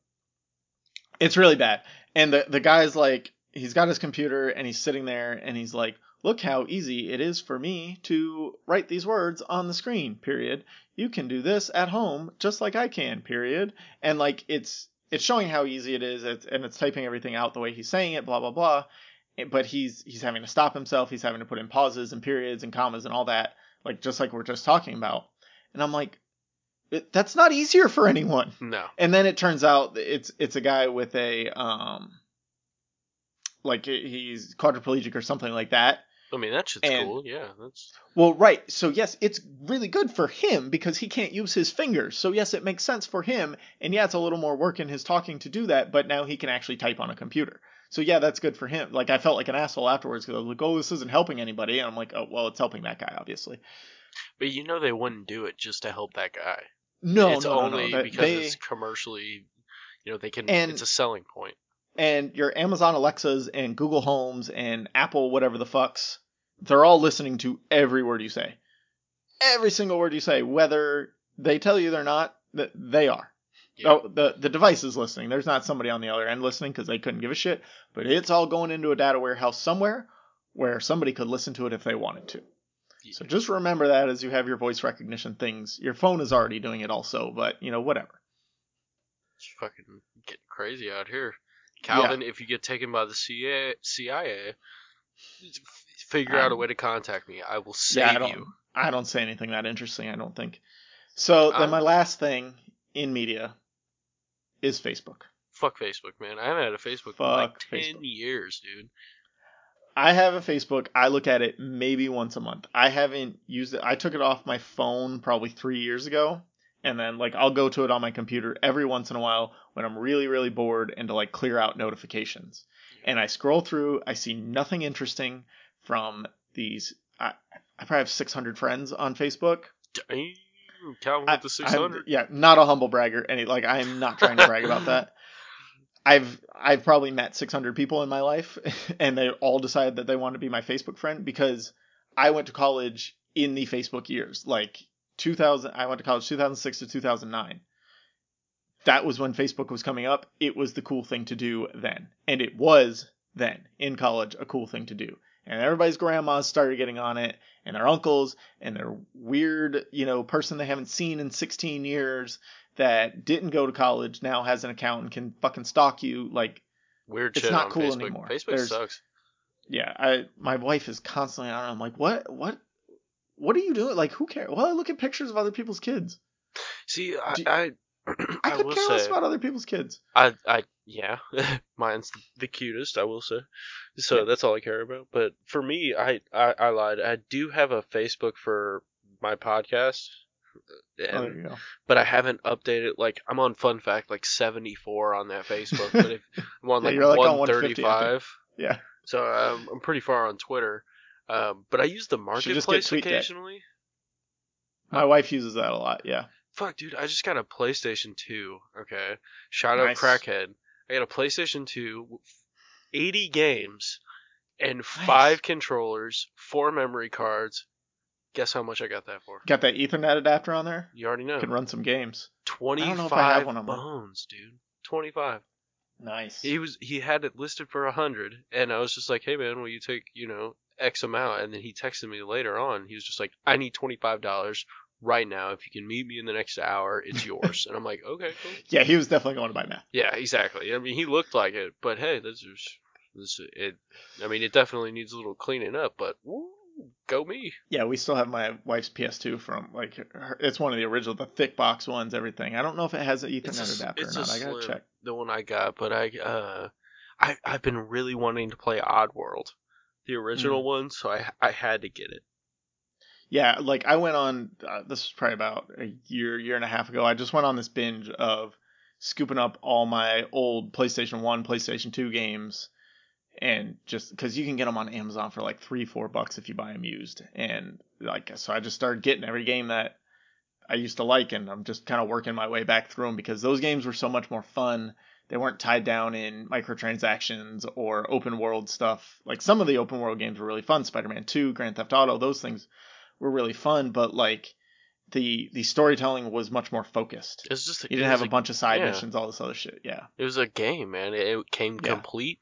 it's really bad. And the the guy's like, he's got his computer and he's sitting there and he's like look how easy it is for me to write these words on the screen, period. You can do this at home just like I can, period. And like it's it's showing how easy it is it's, and it's typing everything out the way he's saying it, blah blah blah. But he's he's having to stop himself, he's having to put in pauses and periods and commas and all that, like just like we're just talking about. And I'm like that's not easier for anyone. No. And then it turns out it's it's a guy with a um like he's quadriplegic or something like that. I mean that shit's And- cool. Yeah, that's Well, right. So yes, it's really good for him because he can't use his fingers. So yes, it makes sense for him. And yeah, it's a little more work in his talking to do that, but now he can actually type on a computer. So yeah, that's good for him. Like I felt like an asshole afterwards because I was like, "Oh, this isn't helping anybody," and I'm like, "Oh, well, it's helping that guy, obviously." But you know they wouldn't do it just to help that guy. No, it's no, no, only no. That- because they- it's commercially, you know, they can. And- it's a selling point. and your Amazon Alexas and Google Homes and Apple whatever the fucks, they're all listening to every word you say. Every single word you say, whether they tell you they're not, th- they are. Yeah. Oh, the the device is listening. There's not somebody on the other end listening because they couldn't give a shit. But it's all going into a data warehouse somewhere where somebody could listen to it if they wanted to. So just remember that as you have your voice recognition things. Your phone is already doing it also, but you know whatever. It's fucking getting crazy out here. Kalvin, if you get taken by the CIA, CIA figure out a way to contact me. I will Yeah, I save don't. you. I don't say anything that interesting. I don't think. So then my last thing in media is Facebook. Fuck Facebook, man. I haven't had a Facebook in like 10 Facebook. years, dude. I have a Facebook. I look at it maybe once a month. I haven't used it. I took it off my phone probably three years ago, and then like I'll go to it on my computer every once in a while when I'm really really bored and to like clear out notifications. And I scroll through. I see nothing interesting from these. I, I probably have 600 friends on Facebook. Damn, Hmm, Kalvin I- with the I'm- yeah, not a humble bragger. Any like I am not trying to brag about that. I've I've probably met 600 people in my life, and they all decided that they want to be my Facebook friend because I went to college in the Facebook years, like 2000. I went to college 2006 to 2009. That was when Facebook was coming up. It was the cool thing to do then, and it was then in college a cool thing to do. And everybody's grandmas started getting on it, and their uncles, and their weird, you know, person they haven't seen in 16 years that didn't go to college now has an account and can fucking stalk you. Like, Weird It's shit not on cool Facebook. anymore. Facebook There's- sucks. yeah, I my wife is constantly on. it. I'm like, what, what, what are you doing? Like, who cares? Well, I look at pictures of other people's kids. See, I, Do- I, I, could will care less about other people's kids. I, I, yeah, mine's the cutest. I will say, so Yeah. that's all I care about. But for me, I, I, I lied. I do have a Facebook for my podcast, and, Oh, there you go. but I haven't updated. Like I'm on Fun Fact like 74 on that Facebook, but if I'm on Yeah, like, like on 150, I 135, Yeah. so um, I'm pretty far on Twitter. Um, but I use the Should just get marketplace occasionally. My wife uses that a lot. Yeah. Fuck, dude, I just got a PlayStation 2. Okay. Shout out Nice. Crackhead. I got a PlayStation 2, 80 games, and five controllers, four memory cards. Guess how much I got that for? Got that Ethernet adapter on there. You already know. Can run some games. don't 25 know if I have one on bones, dude. 25. Nice. He was he had it listed for a 100 and I was just like, "Hey man, will you take, you know, X amount?" And then he texted me later on. He was just like, "I need $25 right now. If you can meet me in the next hour, it's yours." and I'm like, "Okay, cool." Yeah, he was definitely going to buy math. Yeah, exactly. I mean, he looked like it, but hey, this is this it. I mean, it definitely needs a little cleaning up, but woo, go me. Yeah, we still have my wife's PS2 from like her, it's one of the original, the thick box ones, everything. I don't know if it has an Ethernet It's a, adapter or a not. I gotta slim, check. the one I got, but I uh, I I've been really wanting to play Oddworld, the original Mm. one, so I I had to get it. Yeah, like I went on. Uh, this was probably about a year, year and a half ago. I just went on this binge of scooping up all my old PlayStation One, PlayStation Two games, and just because you can get them on Amazon for like three, four bucks if you buy them used, and like so, I just started getting every game that I used to like, and I'm just kind of working my way back through them because those games were so much more fun. They weren't tied down in microtransactions or open world stuff. Like some of the open world games were really fun. Spider-Man 2, Grand Theft Auto, those things were really fun, but like the the storytelling was much more focused. It was just You didn't have a bunch of side yeah. missions, all this other shit. Yeah. It was a game, man. It, it came Yeah. complete.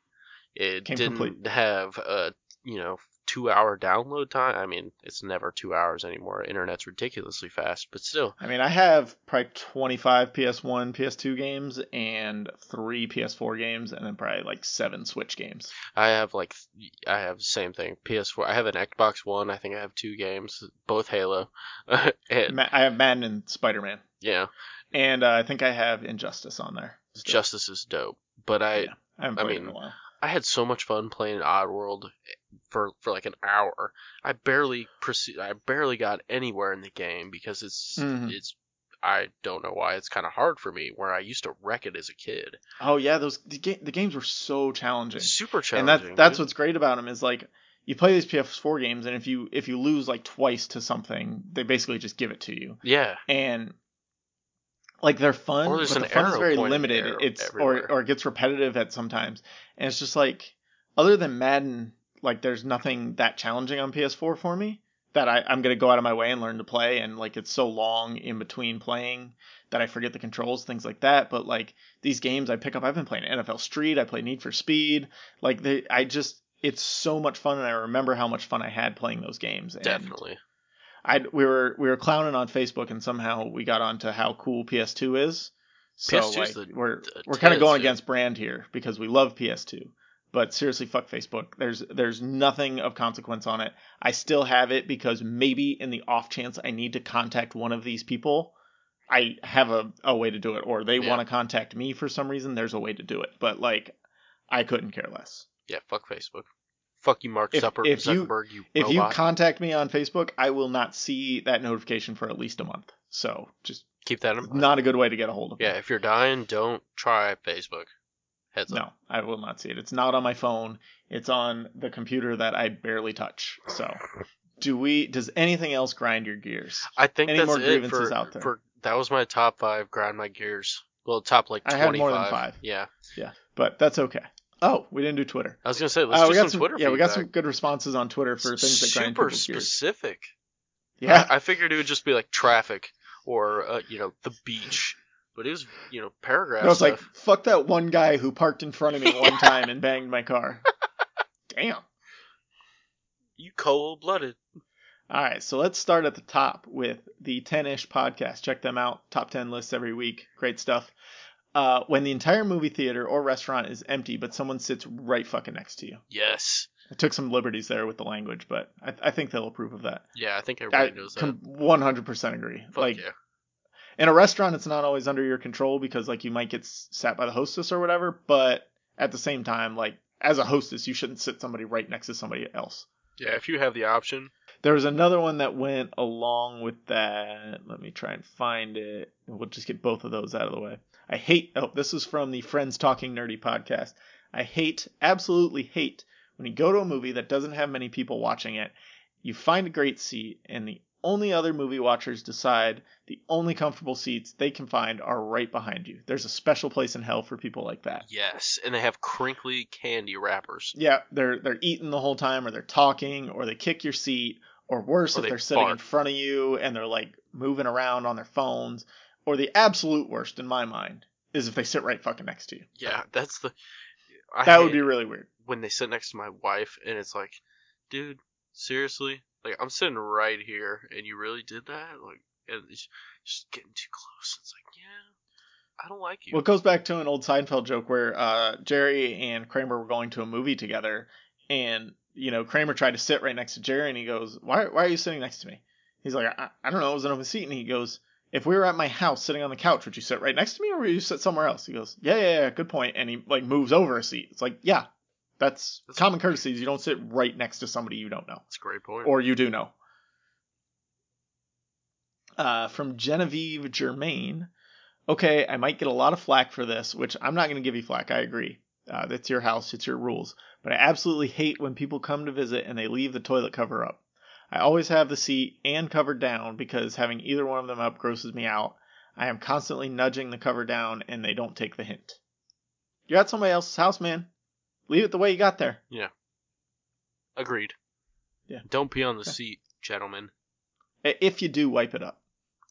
It Came didn't complete. have a you know two hour download time. I mean, it's never two hours anymore. Internet's ridiculously fast, but still. I mean, I have probably 25 PS1, PS2 games and three PS4 games, and then probably like seven Switch games. I have like I have the same thing. PS4. I have an Xbox One. I think I have two games, both Halo. and, Ma- I have Madden and Spider Man, yeah, and uh, I think I have Injustice on there. still. Justice is dope. But I Yeah. I haven't I mean, a while. I had so much fun playing Oddworld for for like an hour. I barely proceed. I barely got anywhere in the game because it's Mhm. it's. I don't know why it's kind of hard for me. Where I used to wreck it as a kid. Oh yeah, those the, ga- the games were so challenging. Super challenging. and challenging. that's that's dude. what's great about them is like you play these PS4 games, and if you if you lose like twice to something, they basically just give it to you, yeah. and like they're fun, but the fun is very limited. It's everywhere. or or it gets repetitive at sometimes, and it's just like other than Madden, like there's nothing that challenging on PS4 for me that I, I'm gonna go out of my way and learn to play, and like it's so long in between playing that I forget the controls, things like that. But like these games I pick up, I've been playing NFL Street, I play Need for Speed, like they, I just it's so much fun, and I remember how much fun I had playing those games. And Definitely. I we were we were clowning on Facebook, and somehow we got onto how cool PS2 is. So PS2 like the- we're the we're kind of going dude. against brand here because we love PS2. But seriously, fuck Facebook. There's there's nothing of consequence on it. I still have it because maybe in the off chance I need to contact one of these people, I have a, a way to do it. Or they Yeah. want to contact me for some reason, there's a way to do it. But like I couldn't care less. Yeah. Fuck Facebook. Fuck you, Mark If- Zucker- if you- Zuckerberg. You, If you contact me on Facebook, I will not see that notification for at least a month. So just keep that in mind. not a good way to get a hold of me. Yeah. If you're dying, don't try Facebook. Heads up. No, I will not see it. It's not on my phone. It's on the computer that I barely touch. So, do we? Does anything else grind your gears? I think Any that's more it grievances for, out there? for that was my top five grind my gears. Well, top like 25. I had more than five. Yeah, Yeah, but that's okay. Oh, we didn't do Twitter. I was gonna say let's Uh, do we some got some. Twitter. yeah, we got some good responses on Twitter for things that grind super gears. specific. Yeah, I, I figured it would just be like traffic or uh, you know the beach, but it was you know paragraph I was like, fuck that one guy who parked in front of me one time and banged my car. Damn. you cold blooded. All right, so let's start at the top with the 10 ish podcast. Check them out. Top 10 lists every week. Great stuff. Uh, when the entire movie theater or restaurant is empty, but someone sits right fucking next to you. Yes. I took some liberties there with the language, but I, I think they'll approve of that. Yeah, I think I everybody knows that. com- 100% agree. Fuck like yeah. In a restaurant, it's not always under your control because like you might get sat by the hostess or whatever. But at the same time, like as a hostess, you shouldn't sit somebody right next to somebody else. Yeah, if you have the option. There was another one that went along with that. Let me try and find it. We'll just get both of those out of the way. I hate. Oh, this is from the Friends Talking Nerdy podcast. I hate, absolutely hate, when you go to a movie that doesn't have many people watching it. You find a great seat, and the only other movie watchers decide the only comfortable seats they can find are right behind you. There's a special place in hell for people like that. Yes, and they have crinkly candy wrappers. Yeah, they're they're eating the whole time, or they're talking, or they kick your seat, or worse, Or if they they're sitting in front of you and they're like moving around on their phones. Or the absolute worst in my mind is if they sit right fucking next to you. Yeah, that's the. I That would be really weird. when they sit next to my wife, and it's like, dude, seriously, like I'm sitting right here, and you really did that, like, and it's just getting too close. It's like, yeah, I don't like you. Well, it goes back to an old Seinfeld joke where uh, Jerry and Kramer were going to a movie together, and you know Kramer tried to sit right next to Jerry, and he goes, "Why, why are you sitting next to me?" He's like, I, "I don't know, it was an open seat," and he goes, "If we were at my house sitting on the couch, would you sit right next to me, or would you sit somewhere else?" He goes, "Yeah, yeah, yeah, good point," and he like moves over a seat. It's like, yeah, that's That's- common courtesy. You don't sit right next to somebody you don't know That's a great point. or you do know. Uh, from Genevieve Germain. Okay, I might get a lot of flack for this, which I'm not going to give you flack. I agree. Uh, that's your house, it's your rules. But I absolutely hate when people come to visit and they leave the toilet cover up. I always have the seat and cover down because having either one of them up grosses me out. I am constantly nudging the cover down and they don't take the hint. You're at somebody else's house, man. Leave it the way you got there. Yeah. Agreed. Yeah. Don't pee on the Yeah. seat, gentlemen. If you do, wipe it up.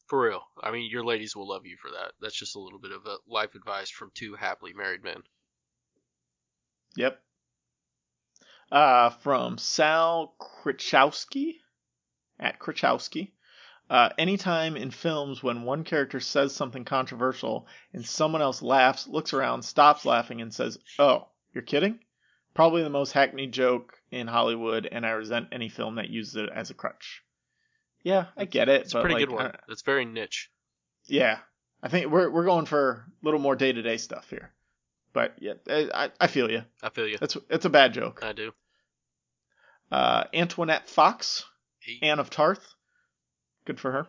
For real. I mean, your ladies will love you for that. That's just a little bit of a life advice from two happily married men. Yep. Uh, from Sal Krichowski at Krichowski. Uh, anytime in films when one character says something controversial and someone else laughs, looks around, stops laughing, and says, "Oh, you're kidding?" Probably the most hackneyed joke in Hollywood, and I resent any film that uses it as a crutch. Yeah, I get it. It's a pretty like, good one. It's very niche. yeah, I think we're we're going for a little more day to day stuff here. But yeah, I I feel you. I feel you. It's it's a bad joke. I do. Uh, Antoinette Fox, Anne of Tarth. Good for her.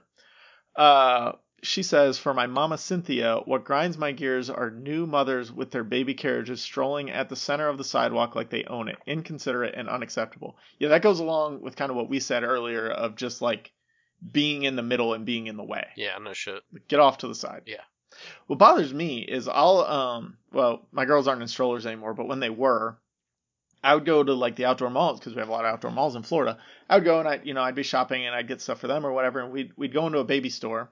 Uh, she says, For my mama Cynthia, what grinds my gears are new mothers with their baby carriages strolling at the center of the sidewalk like they own it. Inconsiderate and unacceptable. Yeah, that goes along with kind of what we said earlier of just like being in the middle and being in the way. Yeah, no shit. Get off to the side. Yeah. What bothers me is I'll um well, my girls aren't in strollers anymore, but when they were, I would go to like the outdoor malls because we have a lot of outdoor malls in Florida. I would go and I you know, I'd be shopping and I'd get stuff for them or whatever and we'd we'd go into a baby store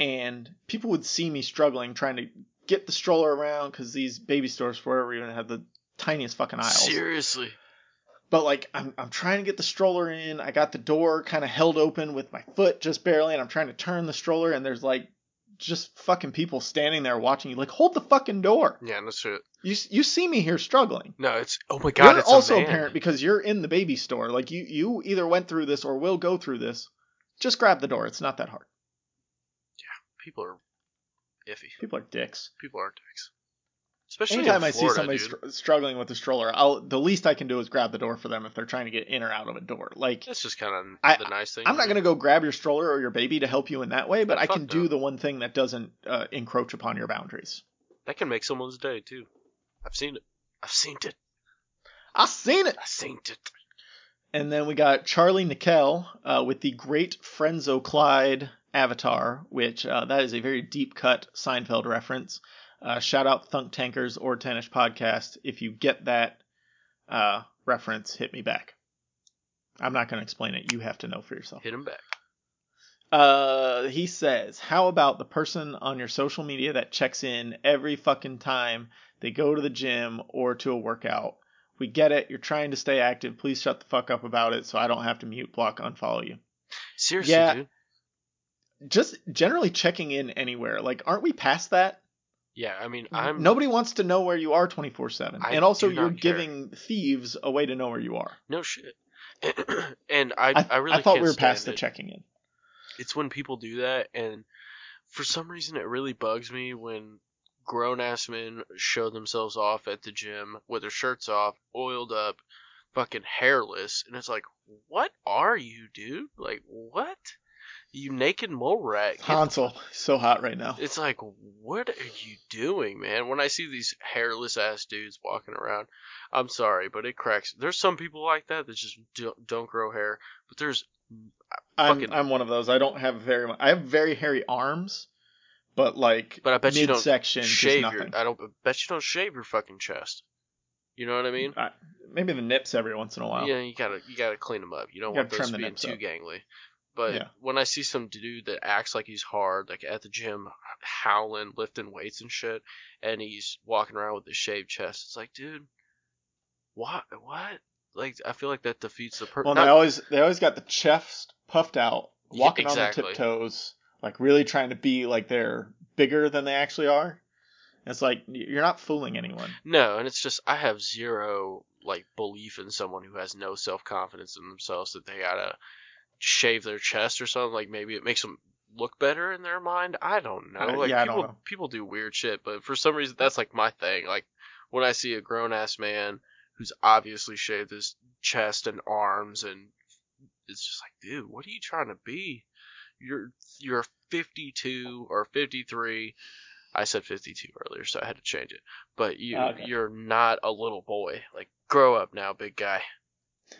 and people would see me struggling trying to get the stroller around cuz these baby stores for whatever reason had the tiniest fucking aisles. Seriously. But like I'm I'm trying to get the stroller in. I got the door kind of held open with my foot just barely, and I'm trying to turn the stroller, and there's like just fucking people standing there watching you. Like hold the fucking door. Yeah, no shit. You you see me here struggling. No, it's oh my god, you're it's also a, a, parent because you're in the baby store. Like you you either went through this or will go through this. Just grab the door. It's not that hard. People are iffy. People are dicks. People are dicks. Especially Anytime in I see somebody str- struggling with a stroller, I'll the least I can do is grab the door for them if they're trying to get in or out of a door. Like That's just kind of the nice thing. I'm not going to go grab your stroller or your baby to help you in that way, but I can do the one thing that doesn't uh, encroach upon your boundaries. That can make someone's day too. I've seen it. I've seen it. I've seen it. I've seen it. And then we got Charlie Nickel uh, with the Great Frenzo Clyde avatar, which uh, that is a very deep cut Seinfeld reference. Uh, shout out Thunk Tankers or Tennis Podcast. If you get that uh, reference, hit me back. I'm not going to explain it. You have to know for yourself. Hit him back. Uh, he says, how about the person on your social media that checks in every fucking time they go to the gym or to a workout? We get it. You're trying to stay active. Please shut the fuck up about it so I don't have to mute, block, unfollow you. Seriously, Yeah. dude. Just generally checking in anywhere. Like, aren't we past that? Yeah, I mean, mm-hmm. I'm Nobody wants to know where you are 24 7. I And also, you're care. giving thieves a way to know where you are. no shit. and I, I, I, really I thought can't we were past stand the it. checking in. It's when people do that, and for some reason, it really bugs me when grown ass men show themselves off at the gym with their shirts off, oiled up, fucking hairless, and it's like, what are you, dude? Like, what? You naked mole rat. Hansel, so hot right now. It's like, what are you doing, man? When I see these hairless ass dudes walking around, I'm sorry, but it cracks. There's some people like that that just don't, don't grow hair, but there's I'm I'm one of those. I don't have very much. I have very hairy arms, but like But I bet you don't shave your. I don't bet you don't shave your fucking chest. You know what I mean? I, maybe the nips every once in a while. Yeah, you gotta you gotta clean them up. You don't You want those being nips too up. gangly. But Yeah. when I see some dude that acts like he's hard, like at the gym, howling, lifting weights and shit, and he's walking around with a shaved chest, it's like, dude, what? What? Like, I feel like that defeats the purpose. Well, they always they always got the chest puffed out, Yeah, walking on exactly. their tiptoes, like really trying to be like they're bigger than they actually are. It's like you're not fooling anyone. No, and it's just I have zero like belief in someone who has no self confidence in themselves that they gotta shave their chest or something. Like maybe it makes them look better in their mind. I don't know. Like yeah, I people don't know. people do weird shit, but for some reason that's like my thing. Like when I see a grown ass man who's obviously shaved his chest and arms and it's just like, dude, what are you trying to be? You're you're 52 or 53. I said 52 earlier, so I had to change it. But you oh, Okay. you're not a little boy. Like grow up now, big guy.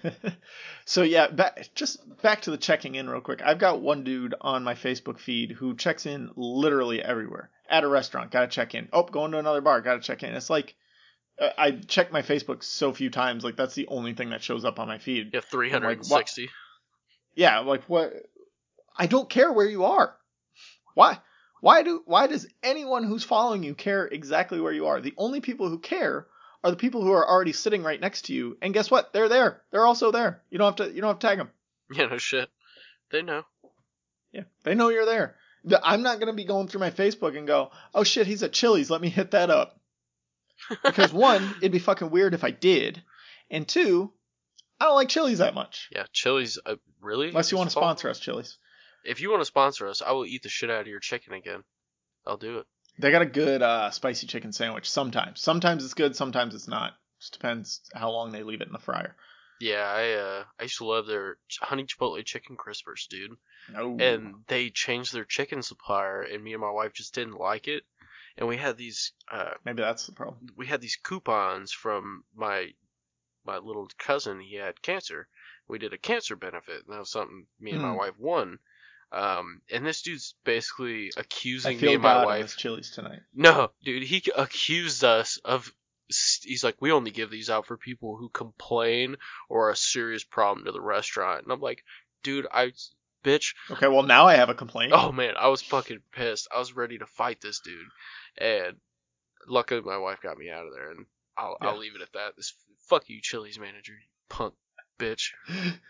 so yeah, back, just back to the checking in real quick. I've got one dude on my Facebook feed who checks in literally everywhere. At a restaurant, gotta check in. Oh, going to another bar, gotta check in. It's like uh, I check my Facebook so few times, like that's the only thing that shows up on my feed. You have 360. Yeah, like what? I don't care where you are. Why? Why do? Why does anyone who's following you care exactly where you are? The only people who care are the people who are already sitting right next to you. And guess what? They're there. They're also there. You don't have to. You don't have to tag them. Yeah, no shit. They know. Yeah, they know you're there. I'm not gonna be going through my Facebook and go, oh shit, he's at Chili's. Let me hit that up. Because one, it'd be fucking weird if I did, and two, I don't like Chili's that much. Yeah, Chili's. Uh, really? Unless you want to sponsor us, Chili's. If you want to sponsor us, I will eat the shit out of your chicken again. I'll do it. They got a good uh, spicy chicken sandwich. Sometimes, sometimes it's good. Sometimes it's not. Just depends how long they leave it in the fryer. Yeah, I uh, I used to love their honey chipotle chicken crispers, dude. No. And they changed their chicken supplier, and me and my wife just didn't like it. And we had these uh, maybe that's the problem. we had these coupons from my my little cousin. He had cancer. We did a cancer benefit, and that was something me and my Hmm. wife won. Um, and this dude's basically accusing me and my wife. Chili's tonight. No, dude, he accused us of. He's like, we only give these out for people who complain or are a serious problem to the restaurant. And I'm like, dude, I, bitch. Okay, well now I have a complaint. Oh man, I was fucking pissed. I was ready to fight this dude, and luckily my wife got me out of there. And I'll Yeah. I'll leave it at that. This fuck you, Chili's manager, you punk bitch.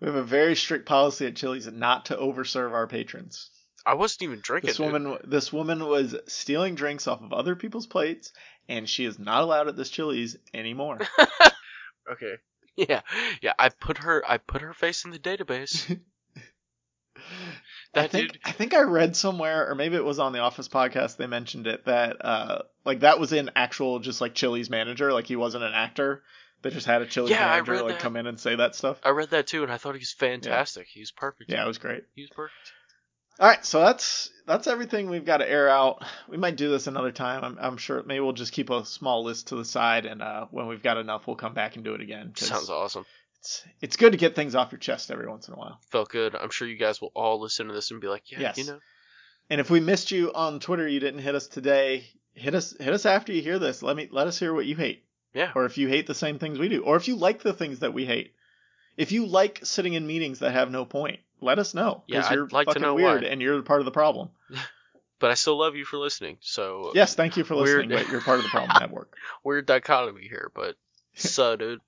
We have a very strict policy at Chili's not to overserve our patrons. I wasn't even drinking. This dude. woman, this woman was stealing drinks off of other people's plates, and she is not allowed at this Chili's anymore. Okay. Yeah, yeah. I put her. I put her face in the database. I That think dude. I think I read somewhere, or maybe it was on the Office podcast. They mentioned it that uh, like that was in actual just like Chili's manager, like he wasn't an actor. They just had a Chili's Yeah, manager like that. come in and say that stuff. I read that too, and I thought he was fantastic. He was perfect. Yeah, it was great. He was perfect. All right, so that's that's everything we've got to air out. We might do this another time. I'm, I'm sure maybe we'll just keep a small list to the side, and uh, when we've got enough, we'll come back and do it again. Sounds awesome. It's it's good to get things off your chest every once in a while. Felt good. I'm sure you guys will all listen to this and be like, yeah, Yes. you know. And if we missed you on Twitter, you didn't hit us today. Hit us hit us after you hear this. Let me let us hear what you hate, Yeah. or if you hate the same things we do, or if you like the things that we hate. If you like sitting in meetings that have no point, let us know. Yeah, I'd you're like to fucking know weird why. and you're part of the problem. But I still love you for listening. So Yes, thank you for Weird. listening, but you're part of the problem network. weird dichotomy here, but so dude.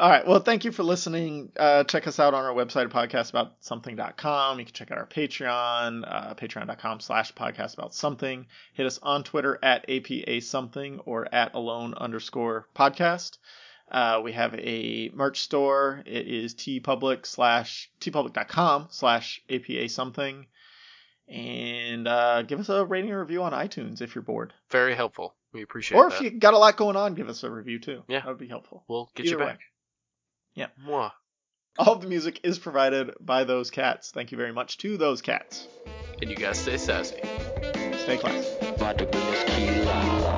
All right. Well, thank you for listening. Uh, check us out on our website podcastaboutsomething.com. You can check out our Patreon, uh, patreon.com slash podcastaboutsomething. Hit us on Twitter at APA something or at alone underscore podcast. Uh, we have a merch store. It is teepublic slash teepublic.com slash APA something. And uh, give us a rating or review on iTunes if you're bored. Very helpful. We appreciate it. Or that. if you got a lot going on, give us a review too. Yeah. That would be helpful. We'll get Either you way. Back. Yeah. Mwah. All of the music is provided by those cats. Thank you very much to those cats. And you guys stay sassy. Stay classy. Vodka Kila.